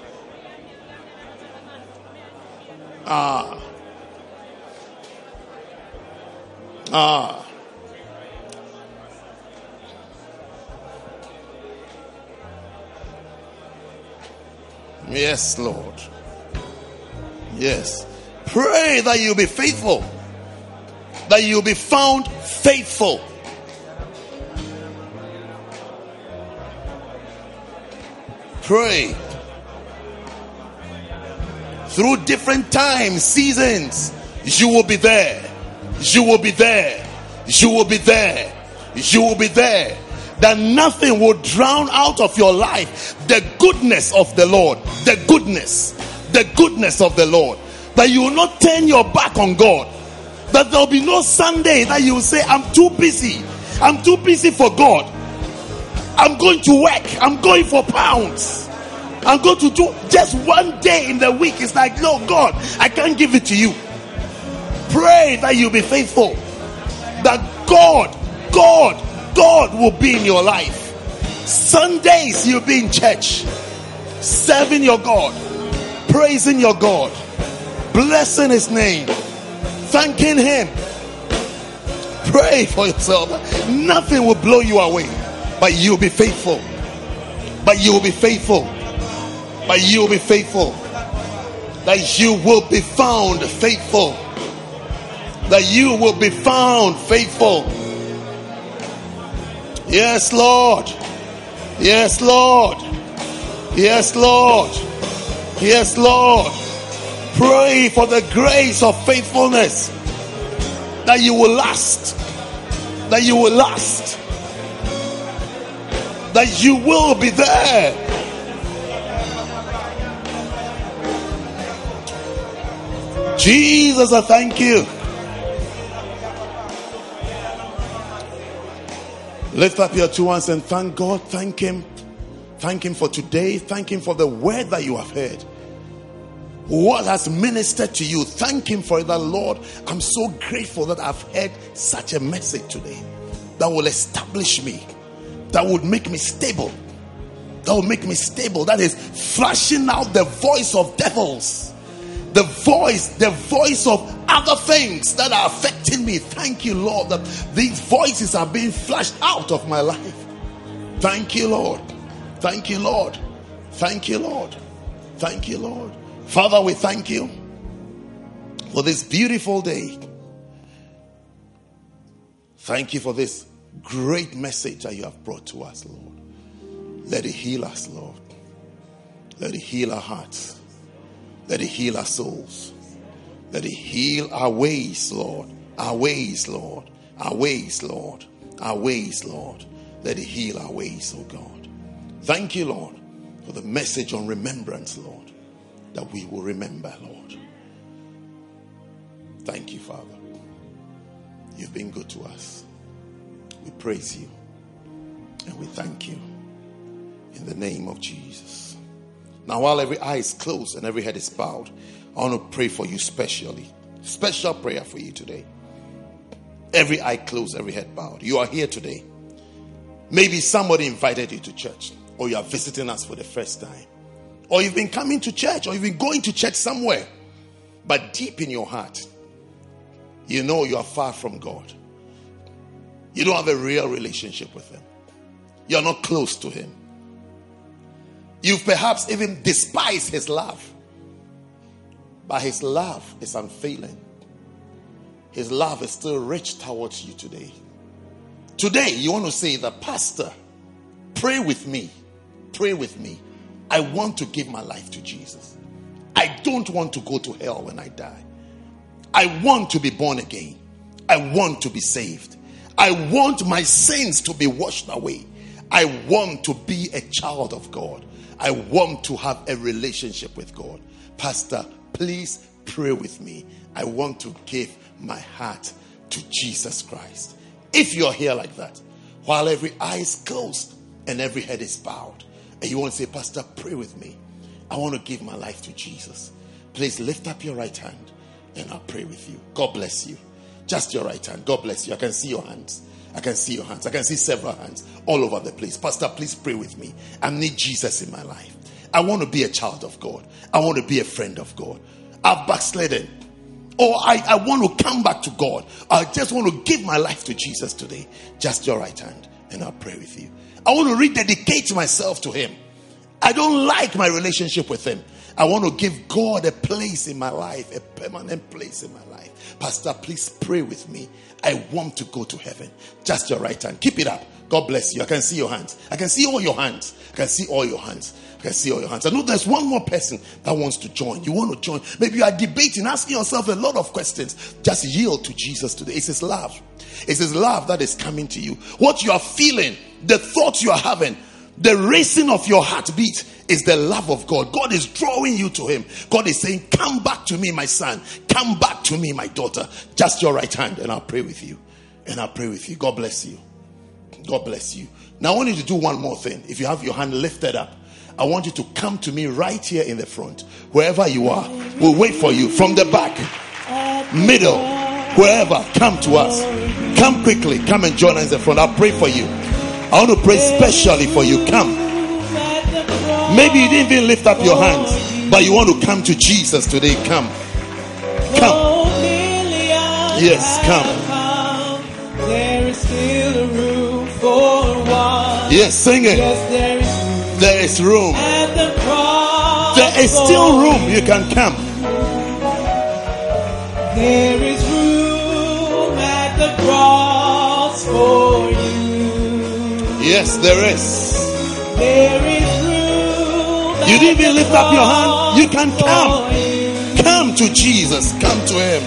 Ah. Ah. Yes, Lord. Yes. Pray that you'll be faithful. That you'll be found faithful. Pray. Through different times, seasons, you will be there. You will be there. You will be there. You will be there. That nothing will drown out of your life the goodness of the Lord. The goodness. The goodness of the Lord. That you will not turn your back on God. That there will be no Sunday that you will say, I'm too busy. I'm too busy for God. I'm going to work. I'm going for pounds. I'm going to do just one day in the week. It's like, no, God, I can't give it to you. Pray that you'll be faithful. That God, God, God will be in your life. Sundays you'll be in church, serving your God, praising your God, blessing His name, thanking Him. Pray for yourself. Nothing will blow you away, but you'll be faithful. But you will be faithful. But you will be faithful. That you will be found faithful. That you will be found faithful. Yes, Lord. Yes, Lord. Yes, Lord. Yes, Lord. Pray for the grace of faithfulness that you will last. that you will last, that you will be there. Jesus, I thank you. Lift up your two hands and thank God. Thank Him. Thank Him for today. Thank Him for the word that you have heard. What has ministered to you? Thank Him for that, Lord. I'm so grateful that I've heard such a message today that will establish me, that would make me stable, that will make me stable, that is flashing out the voice of devils the voice, the voice of other things that are affecting me. Thank you, Lord, that these voices are being flashed out of my life. Thank you, Lord. Thank you, Lord. Thank you, Lord. Thank you, Lord. Father, we thank you for this beautiful day. Thank you for this great message that you have brought to us, Lord. Let it heal us, Lord. Let it heal our hearts. Let it heal our souls. Let it heal our ways, Lord. Our ways, Lord. Our ways, Lord. Our ways, Lord. Let it heal our ways, oh God. Thank you, Lord, for the message on remembrance, Lord, that we will remember, Lord. Thank you, Father. You've been good to us. We praise you and we thank you in the name of Jesus. Now, while every eye is closed and every head is bowed, I want to pray for you specially. Special prayer for you today. Every eye closed, every head bowed. You are here today. Maybe somebody invited you to church, or you are visiting us for the first time, or you've been coming to church, or you've been going to church somewhere, but deep in your heart, you know you are far from God. You don't have a real relationship with Him, you're not close to Him. You've perhaps even despised his love. But his love is unfailing. His love is still rich towards you today. Today, you want to say The Pastor, pray with me. Pray with me. I want to give my life to Jesus. I don't want to go to hell when I die. I want to be born again. I want to be saved. I want my sins to be washed away. I want to be a child of God. I want to have a relationship with God. Pastor, please pray with me. I want to give my heart to Jesus Christ. If you're here like that, while every eye is closed and every head is bowed, and you want to say, Pastor, pray with me. I want to give my life to Jesus. Please lift up your right hand and I'll pray with you. God bless you. Just your right hand. God bless you. I can see your hands. I can see your hands. I can see several hands all over the place. Pastor, please pray with me. I need Jesus in my life. I want to be a child of God. I want to be a friend of God. I've backslidden. Or I, I want to come back to God. I just want to give my life to Jesus today. Just your right hand, and I'll pray with you. I want to rededicate myself to Him. I don't like my relationship with Him. I want to give God a place in my life, a permanent place in my life. Pastor, please pray with me. I want to go to heaven. Just your right hand. Keep it up. God bless you. I can see your hands. I can see all your hands. I can see all your hands. I can see all your hands. I know there's one more person that wants to join. You want to join. Maybe you are debating, asking yourself a lot of questions. Just yield to Jesus today. It's His love. It's His love that is coming to you. What you are feeling, the thoughts you are having, the racing of your heartbeat is the love of God. God is drawing you to Him. God is saying, Come back to me, my son. Come back to me, my daughter. Just your right hand, and I'll pray with you. And I'll pray with you. God bless you. God bless you. Now, I want you to do one more thing. If you have your hand lifted up, I want you to come to me right here in the front, wherever you are. We'll wait for you from the back, middle, wherever. Come to us. Come quickly. Come and join us in the front. I'll pray for you. I want to pray specially for you. Come. Maybe you didn't even lift up your hands, but you want to come to Jesus today. Come. Come. Yes, come. There is still room for one. Yes, sing it. Yes, there is room There is at the cross. There is still room. You can come. There is room at the cross for you. Yes, there is. There is room. You didn't even lift up your hand. You can come. Come to Jesus. Come to Him.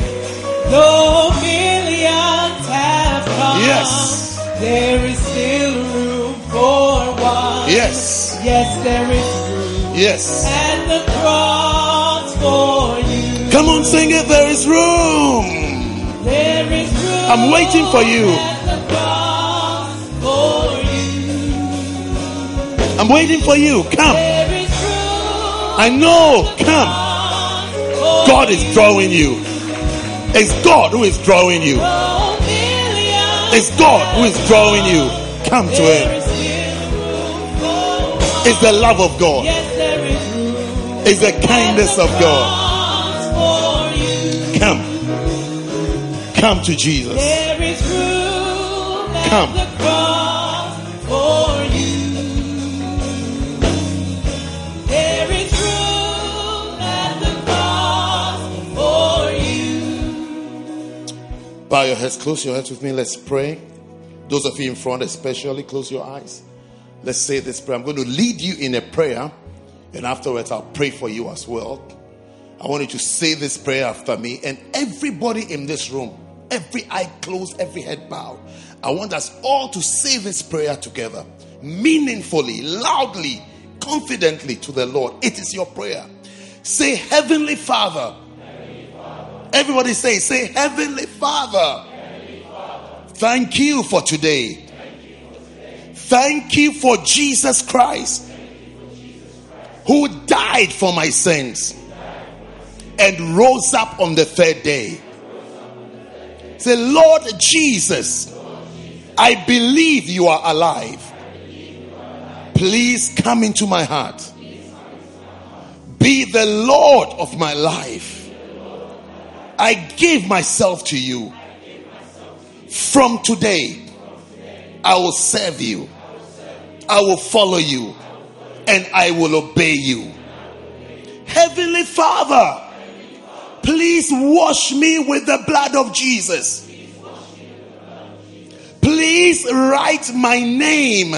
Though millions have come Yes. There is still room for one. Yes. Yes, there is room Yes. at the cross for you. Come on, sing it. There is room. There is room. I'm waiting for you. I'm waiting for you. Come. I know. Come. God is drawing you. It's God who is drawing you. It's God who is drawing you. Come to Him. It's the love of God. It's the kindness of God. Come. Come to Jesus. Come. Bow your heads, close your heads with me. Let's pray. Those of you in front, especially, close your eyes. Let's say this prayer. I'm going to lead you in a prayer, and afterwards, I'll pray for you as well. I want you to say this prayer after me, and everybody in this room, every eye closed, every head bowed. I want us all to say this prayer together, meaningfully, loudly, confidently to the Lord. It is your prayer. Say, Heavenly Father. Everybody say, say, Heavenly Father. Thank you for today. Thank you for Jesus Christ who died for my sins and rose up on the third day. Say, Lord Jesus, I believe you are alive. Please come into my heart. Be the Lord of my life. I give myself to you. From today, I will serve you. I will follow you. And I will obey you. Heavenly Father, please wash me with the blood of Jesus. Please write my name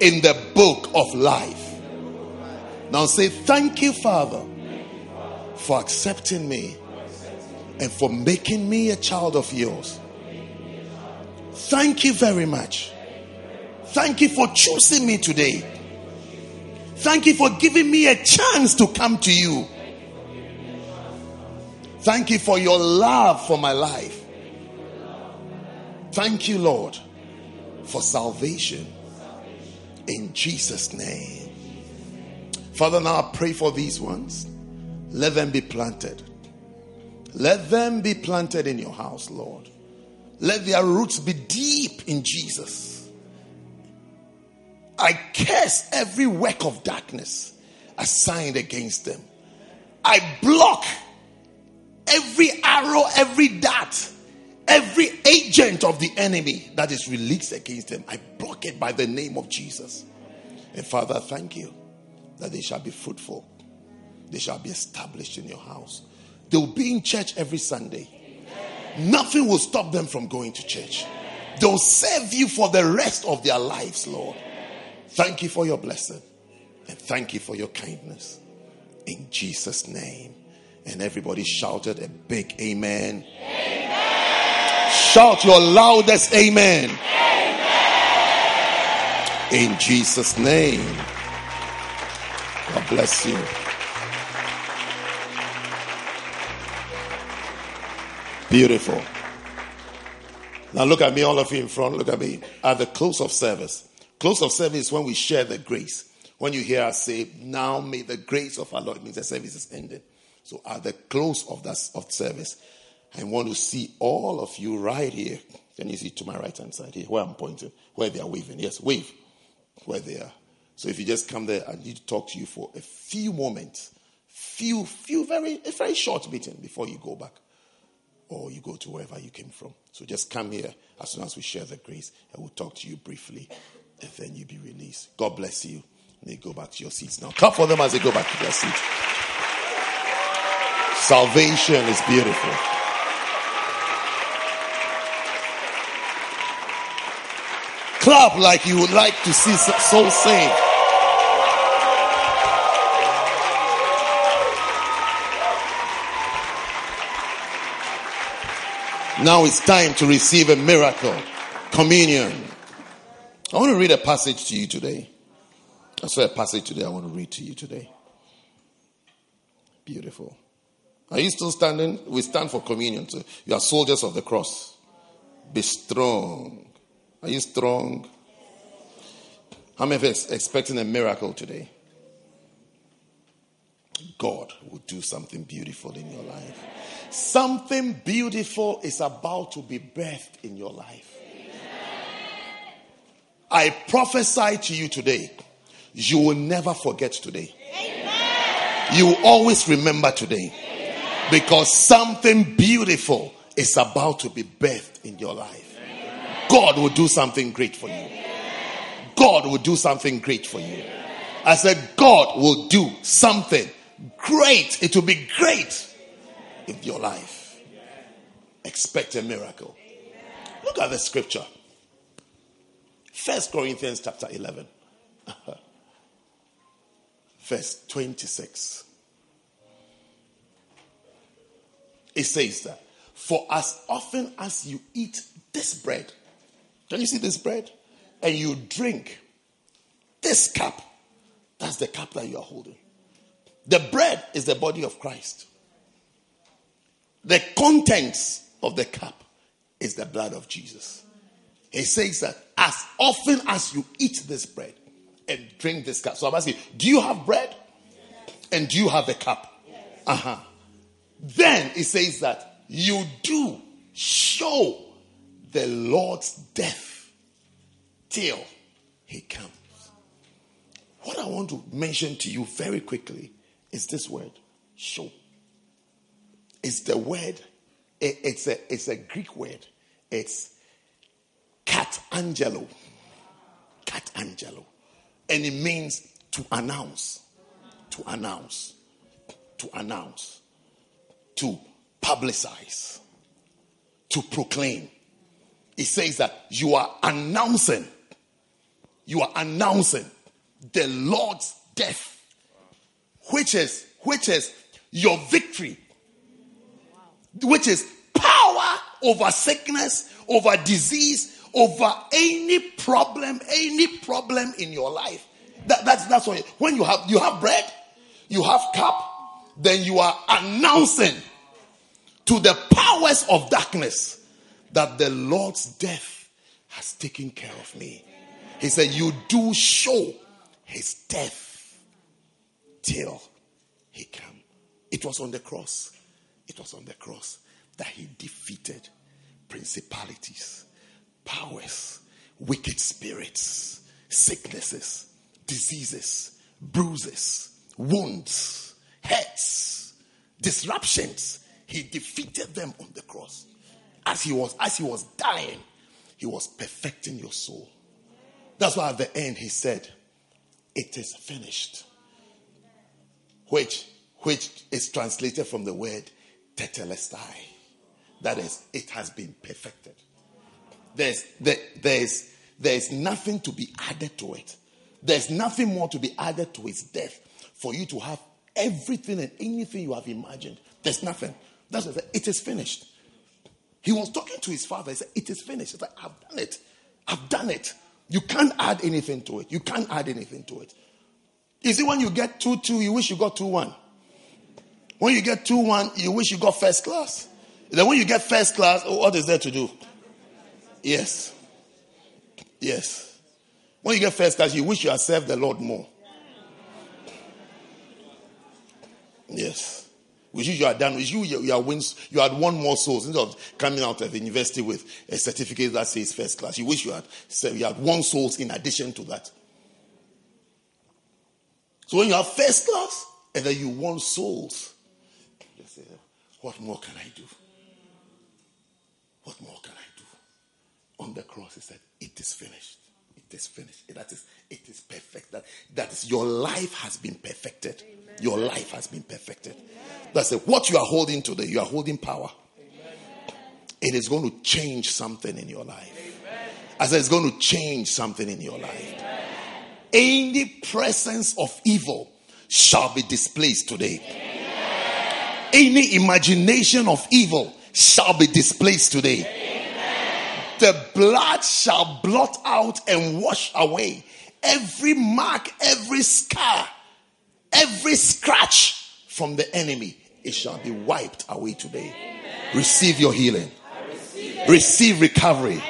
in the book of life. Now say, Thank you, Father, for accepting me and for making me a child of yours. Thank you very much. Thank you for choosing me today. Thank you for giving me a chance to come to you. Thank you for your love for my life. Thank you, Lord, for salvation. In Jesus' name. Father, now I pray for these ones. Let them be planted. Let them be planted in your house, Lord. Let their roots be deep in Jesus. I curse every work of darkness assigned against them. I block every arrow, every dart, every agent of the enemy that is released against them. I block it by the name of Jesus. And Father, thank you that they shall be fruitful. They shall be established in your house. They will be in church every Sunday. Nothing will stop them from going to church. They'll serve you for the rest of their lives, Lord. Thank you for your blessing. And thank you for your kindness. In Jesus' name. And everybody shouted a big amen. amen. Shout your loudest amen. amen. In Jesus' name. God bless you. Beautiful. Now look at me, all of you in front. Look at me. At the close of service. Close of service is when we share the grace. When you hear us say, now may the grace of our Lord, means the service is ended. So at the close of that of service, I want to see all of you right here. Can you see to my right hand side here where I'm pointing, where they are waving? Yes, wave where they are. So if you just come there, I need to talk to you for a few moments, few, few very, a very short meeting before you go back or you go to wherever you came from. So just come here as soon as we share the grace and we'll talk to you briefly and then you'll be released. God bless you. May go back to your seats now. Clap for them as they go back to their seats. Salvation is beautiful. Clap like you would like to see souls saved. Now it's time to receive a miracle. Communion. I want to read a passage to you today. I saw a passage today I want to read to you today. Beautiful. Are you still standing? We stand for communion. So you are soldiers of the cross. Be strong. Are you strong? How many of are expecting a miracle today? God will do something beautiful in your life. Something beautiful is about to be birthed in your life. I prophesy to you today, you will never forget today. You will always remember today. Because something beautiful is about to be birthed in your life. God will do something great for you. God will do something great for you. I said, God will do something great. It will be great in your life. Expect a miracle. Look at the scripture. First Corinthians chapter 11, <laughs> verse 26. It says that, For as often as you eat this bread, can you see this bread? And you drink this cup, that's the cup that you are holding. The bread is the body of Christ. The contents of the cup is the blood of Jesus. He says that as often as you eat this bread and drink this cup. So I'm asking, do you have bread? And do you have a cup? Uh huh. Then it says that you do show the Lord's death till he comes. What I want to mention to you very quickly is this word show. It's the word, it's a, it's a Greek word. It's cat angelo. Katangello. And it means to announce. To announce. To announce to publicize, to proclaim. It says that you are announcing, you are announcing the Lord's death, which is which is your victory, which is power over sickness, over disease, over any problem, any problem in your life. That, that's that's why when you have you have bread, you have cup, then you are announcing to the powers of darkness that the Lord's death has taken care of me. He said, You do show his death till he came. It was on the cross. It was on the cross that he defeated principalities, powers, wicked spirits, sicknesses, diseases, bruises, wounds, hurts, disruptions he defeated them on the cross. As he was, as he was dying, he was perfecting your soul. That's why at the end he said, It is finished. Which which is translated from the word tetelestai. That is, it has been perfected. There's there, there's there's nothing to be added to it. There's nothing more to be added to his death for you to have everything and anything you have imagined. There's nothing. That's what he said. It is finished. He was talking to his father. He said, It is finished. He's like, I've done it. I've done it. You can't add anything to it. You can't add anything to it. You see, when you get 2 2, you wish you got 2 1. When you get 2 1, you wish you got first class. Then when you get first class, oh, what is there to do? Yes. Yes. When you get first class, you wish you had served the Lord more. Yes. Which you had done, which you, you, are wins, you had won more souls instead of coming out of the university with a certificate that says first class. You wish you had, you had won souls in addition to that. So when you have first class and then you want souls, you say, what more can I do? What more can I do? On the cross, he said, it is finished. It is finished. That is, it is perfect. That, that is, your life has been perfected. Amen. Your life has been perfected. That's it. What you are holding today, you are holding power. It is going to change something in your life. I said it's going to change something in your life. Any presence of evil shall be displaced today. Any imagination of evil shall be displaced today. The blood shall blot out and wash away every mark, every scar, every scratch from the enemy. It shall be wiped away today. Receive your healing. Receive recovery.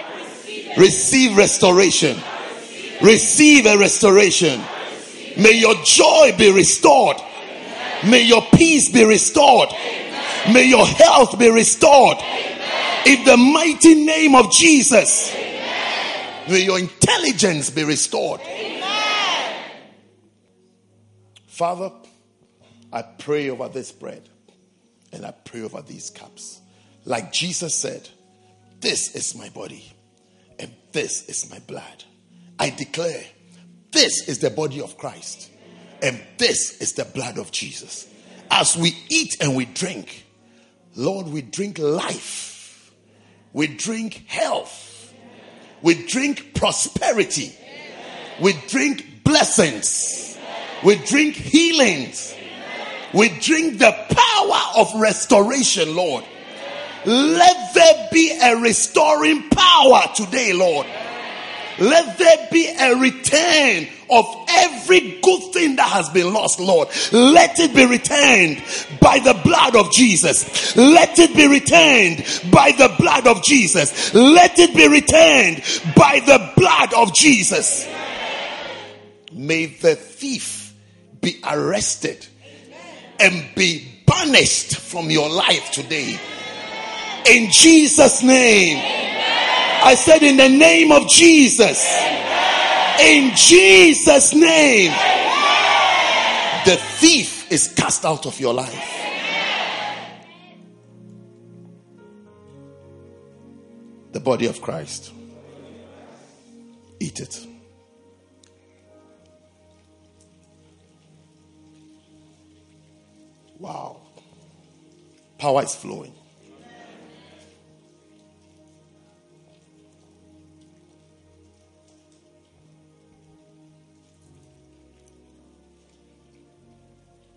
Receive restoration. Receive a restoration. May your joy be restored. May your peace be restored. May your health be restored. In the mighty name of Jesus. May your intelligence be restored. Father, I pray over this bread and I pray over these cups. Like Jesus said, This is my body and this is my blood. I declare, This is the body of Christ and this is the blood of Jesus. As we eat and we drink, Lord, we drink life, we drink health, we drink prosperity, we drink blessings, we drink healings, we drink the power of restoration, Lord. Let there be a restoring power today, Lord. Let there be a return of every good thing that has been lost, Lord. Let it be returned by the blood of Jesus. Let it be returned by the blood of Jesus. Let it be returned by the blood of Jesus. May the thief be arrested and be banished from your life today. In Jesus' name. I said, in the name of Jesus. In Jesus' name. The thief is cast out of your life. The body of Christ. Eat it. Wow. Power is flowing.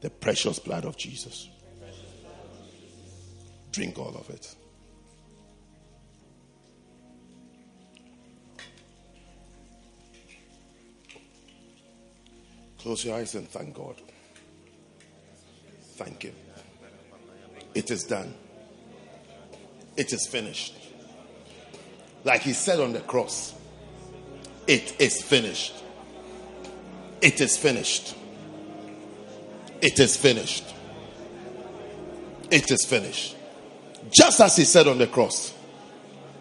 The precious blood of Jesus. Drink all of it. Close your eyes and thank God. Thank Him. It is done. It is finished. Like He said on the cross, it is finished. It is finished. It is finished. It is finished. Just as He said on the cross,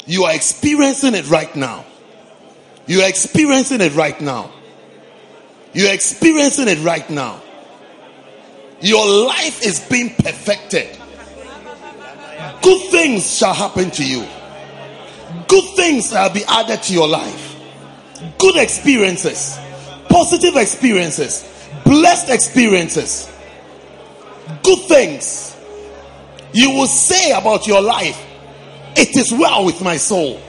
you are experiencing it right now. You are experiencing it right now. You are experiencing it right now. Your life is being perfected. Good things shall happen to you. Good things shall be added to your life. Good experiences, positive experiences, blessed experiences, good things. You will say about your life, It is well with my soul.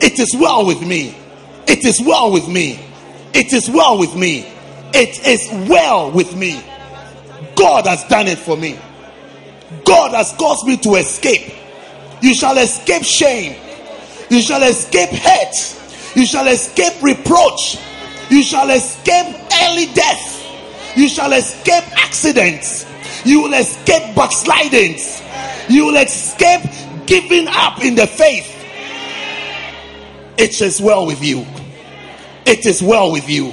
It is well with me. It is well with me. It is well with me. It is well with me. God has done it for me. God has caused me to escape. You shall escape shame. You shall escape hate. You shall escape reproach. You shall escape early death. You shall escape accidents. You will escape backslidings. You will escape giving up in the faith. It is well with you. It is well with you.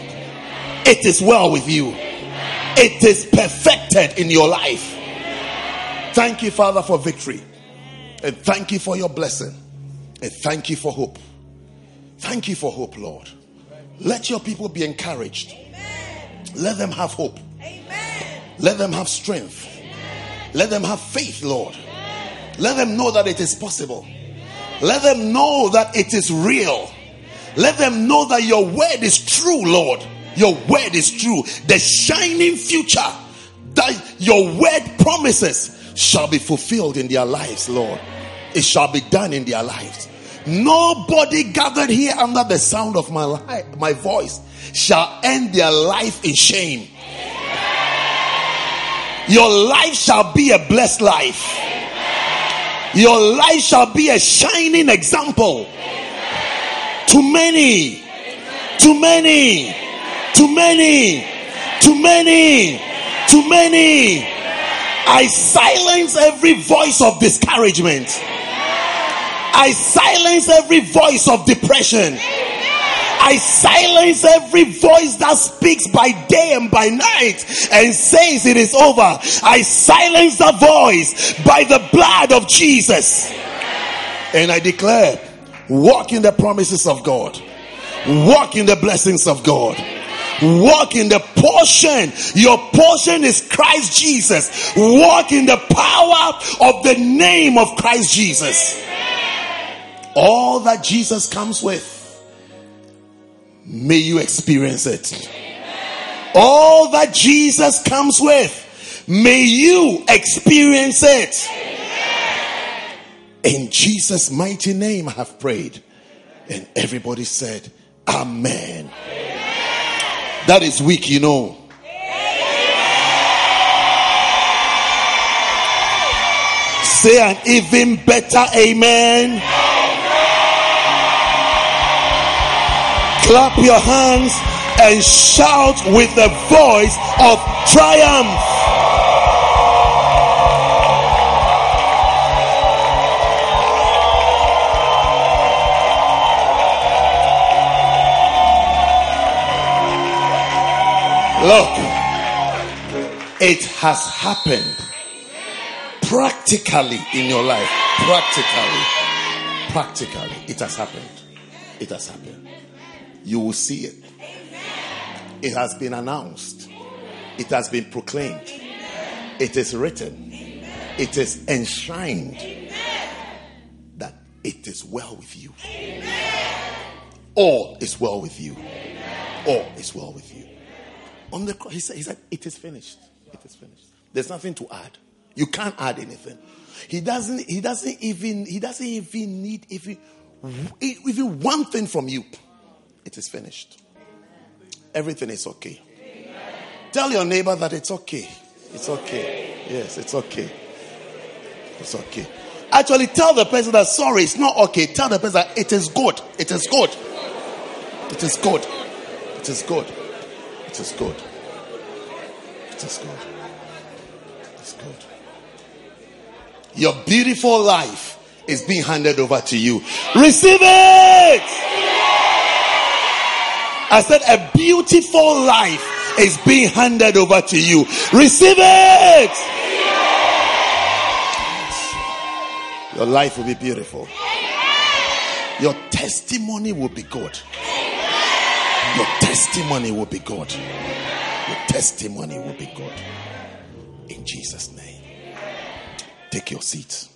It is well with you. It is perfected in your life. Thank you, Father, for victory. And thank you for your blessing. And thank you for hope. Thank you for hope, Lord. Let your people be encouraged. Let them have hope. Amen. Let them have strength. Amen. Let them have faith, Lord. Let them know that it is possible. Let them know that it is real. Let them know that your word is true, Lord. Your word is true. The shining future that your word promises shall be fulfilled in their lives, Lord. It shall be done in their lives. Nobody gathered here under the sound of my life, my voice shall end their life in shame. Your life shall be a blessed life. Your life shall be a shining example to many, to many, to many, to many, to many. I silence every voice of discouragement. I silence every voice of depression. I silence every voice that speaks by day and by night and says it is over. I silence the voice by the blood of Jesus. And I declare, walk in the promises of God. Walk in the blessings of God. Walk in the portion. Your portion is Christ Jesus. Walk in the power of the name of Christ Jesus. All that Jesus comes with May you experience it. All that Jesus comes with, may you experience it. In Jesus' mighty name, I have prayed. And everybody said, Amen. That is weak, you know. Say an even better amen. Clap your hands and shout with the voice of triumph. Look, it has happened practically in your life. Practically. Practically. It has happened. It has happened you will see it. It has been announced, it has been proclaimed, it is written, it is enshrined that it is well with you. All is well with you. All is well with you. On the cross, he said, he said, It is finished. It is finished. There's nothing to add. You can't add anything. He doesn't, he doesn't even, he doesn't even need even, even one thing from you. It is finished. Everything is okay. Tell your neighbor that it's okay. It's okay. Yes, it's okay. It's okay. Actually, tell the person that sorry, it's not okay. Tell the person that it is good. It is good. It is good. It is good. It is good. It is good. It's good. Your beautiful life is being handed over to you. Receive it! I said, a beautiful life is being handed over to you. Receive it. Your life will be beautiful. Your testimony will be good. Your testimony will be good. Your testimony will be good. In Jesus' name. Take your seats.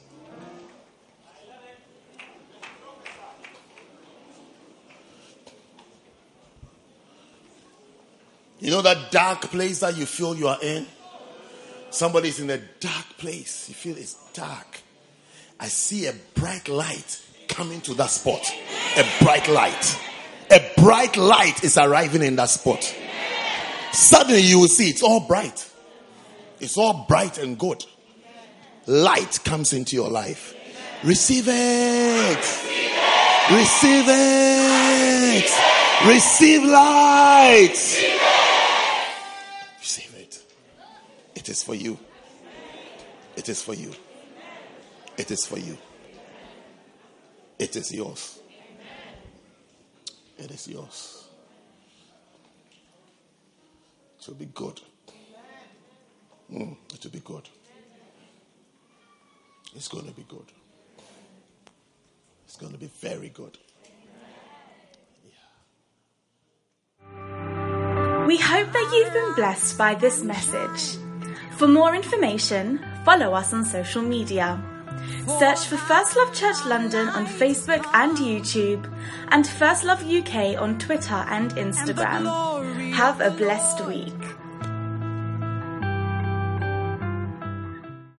You know that dark place that you feel you are in? Somebody's in a dark place. You feel it's dark. I see a bright light coming to that spot. A bright light. A bright light is arriving in that spot. Suddenly you will see it's all bright. It's all bright and good. Light comes into your life. Receive it. Receive it. Receive light. It is for you. It is for you. It is for you. It is yours. It is yours. It will be good. Mm, it will be good. It's going to be good. It's going to be very good. We hope that you've been blessed by this message. For more information, follow us on social media. Search for First Love Church London on Facebook and YouTube, and First Love UK on Twitter and Instagram. Have a blessed week.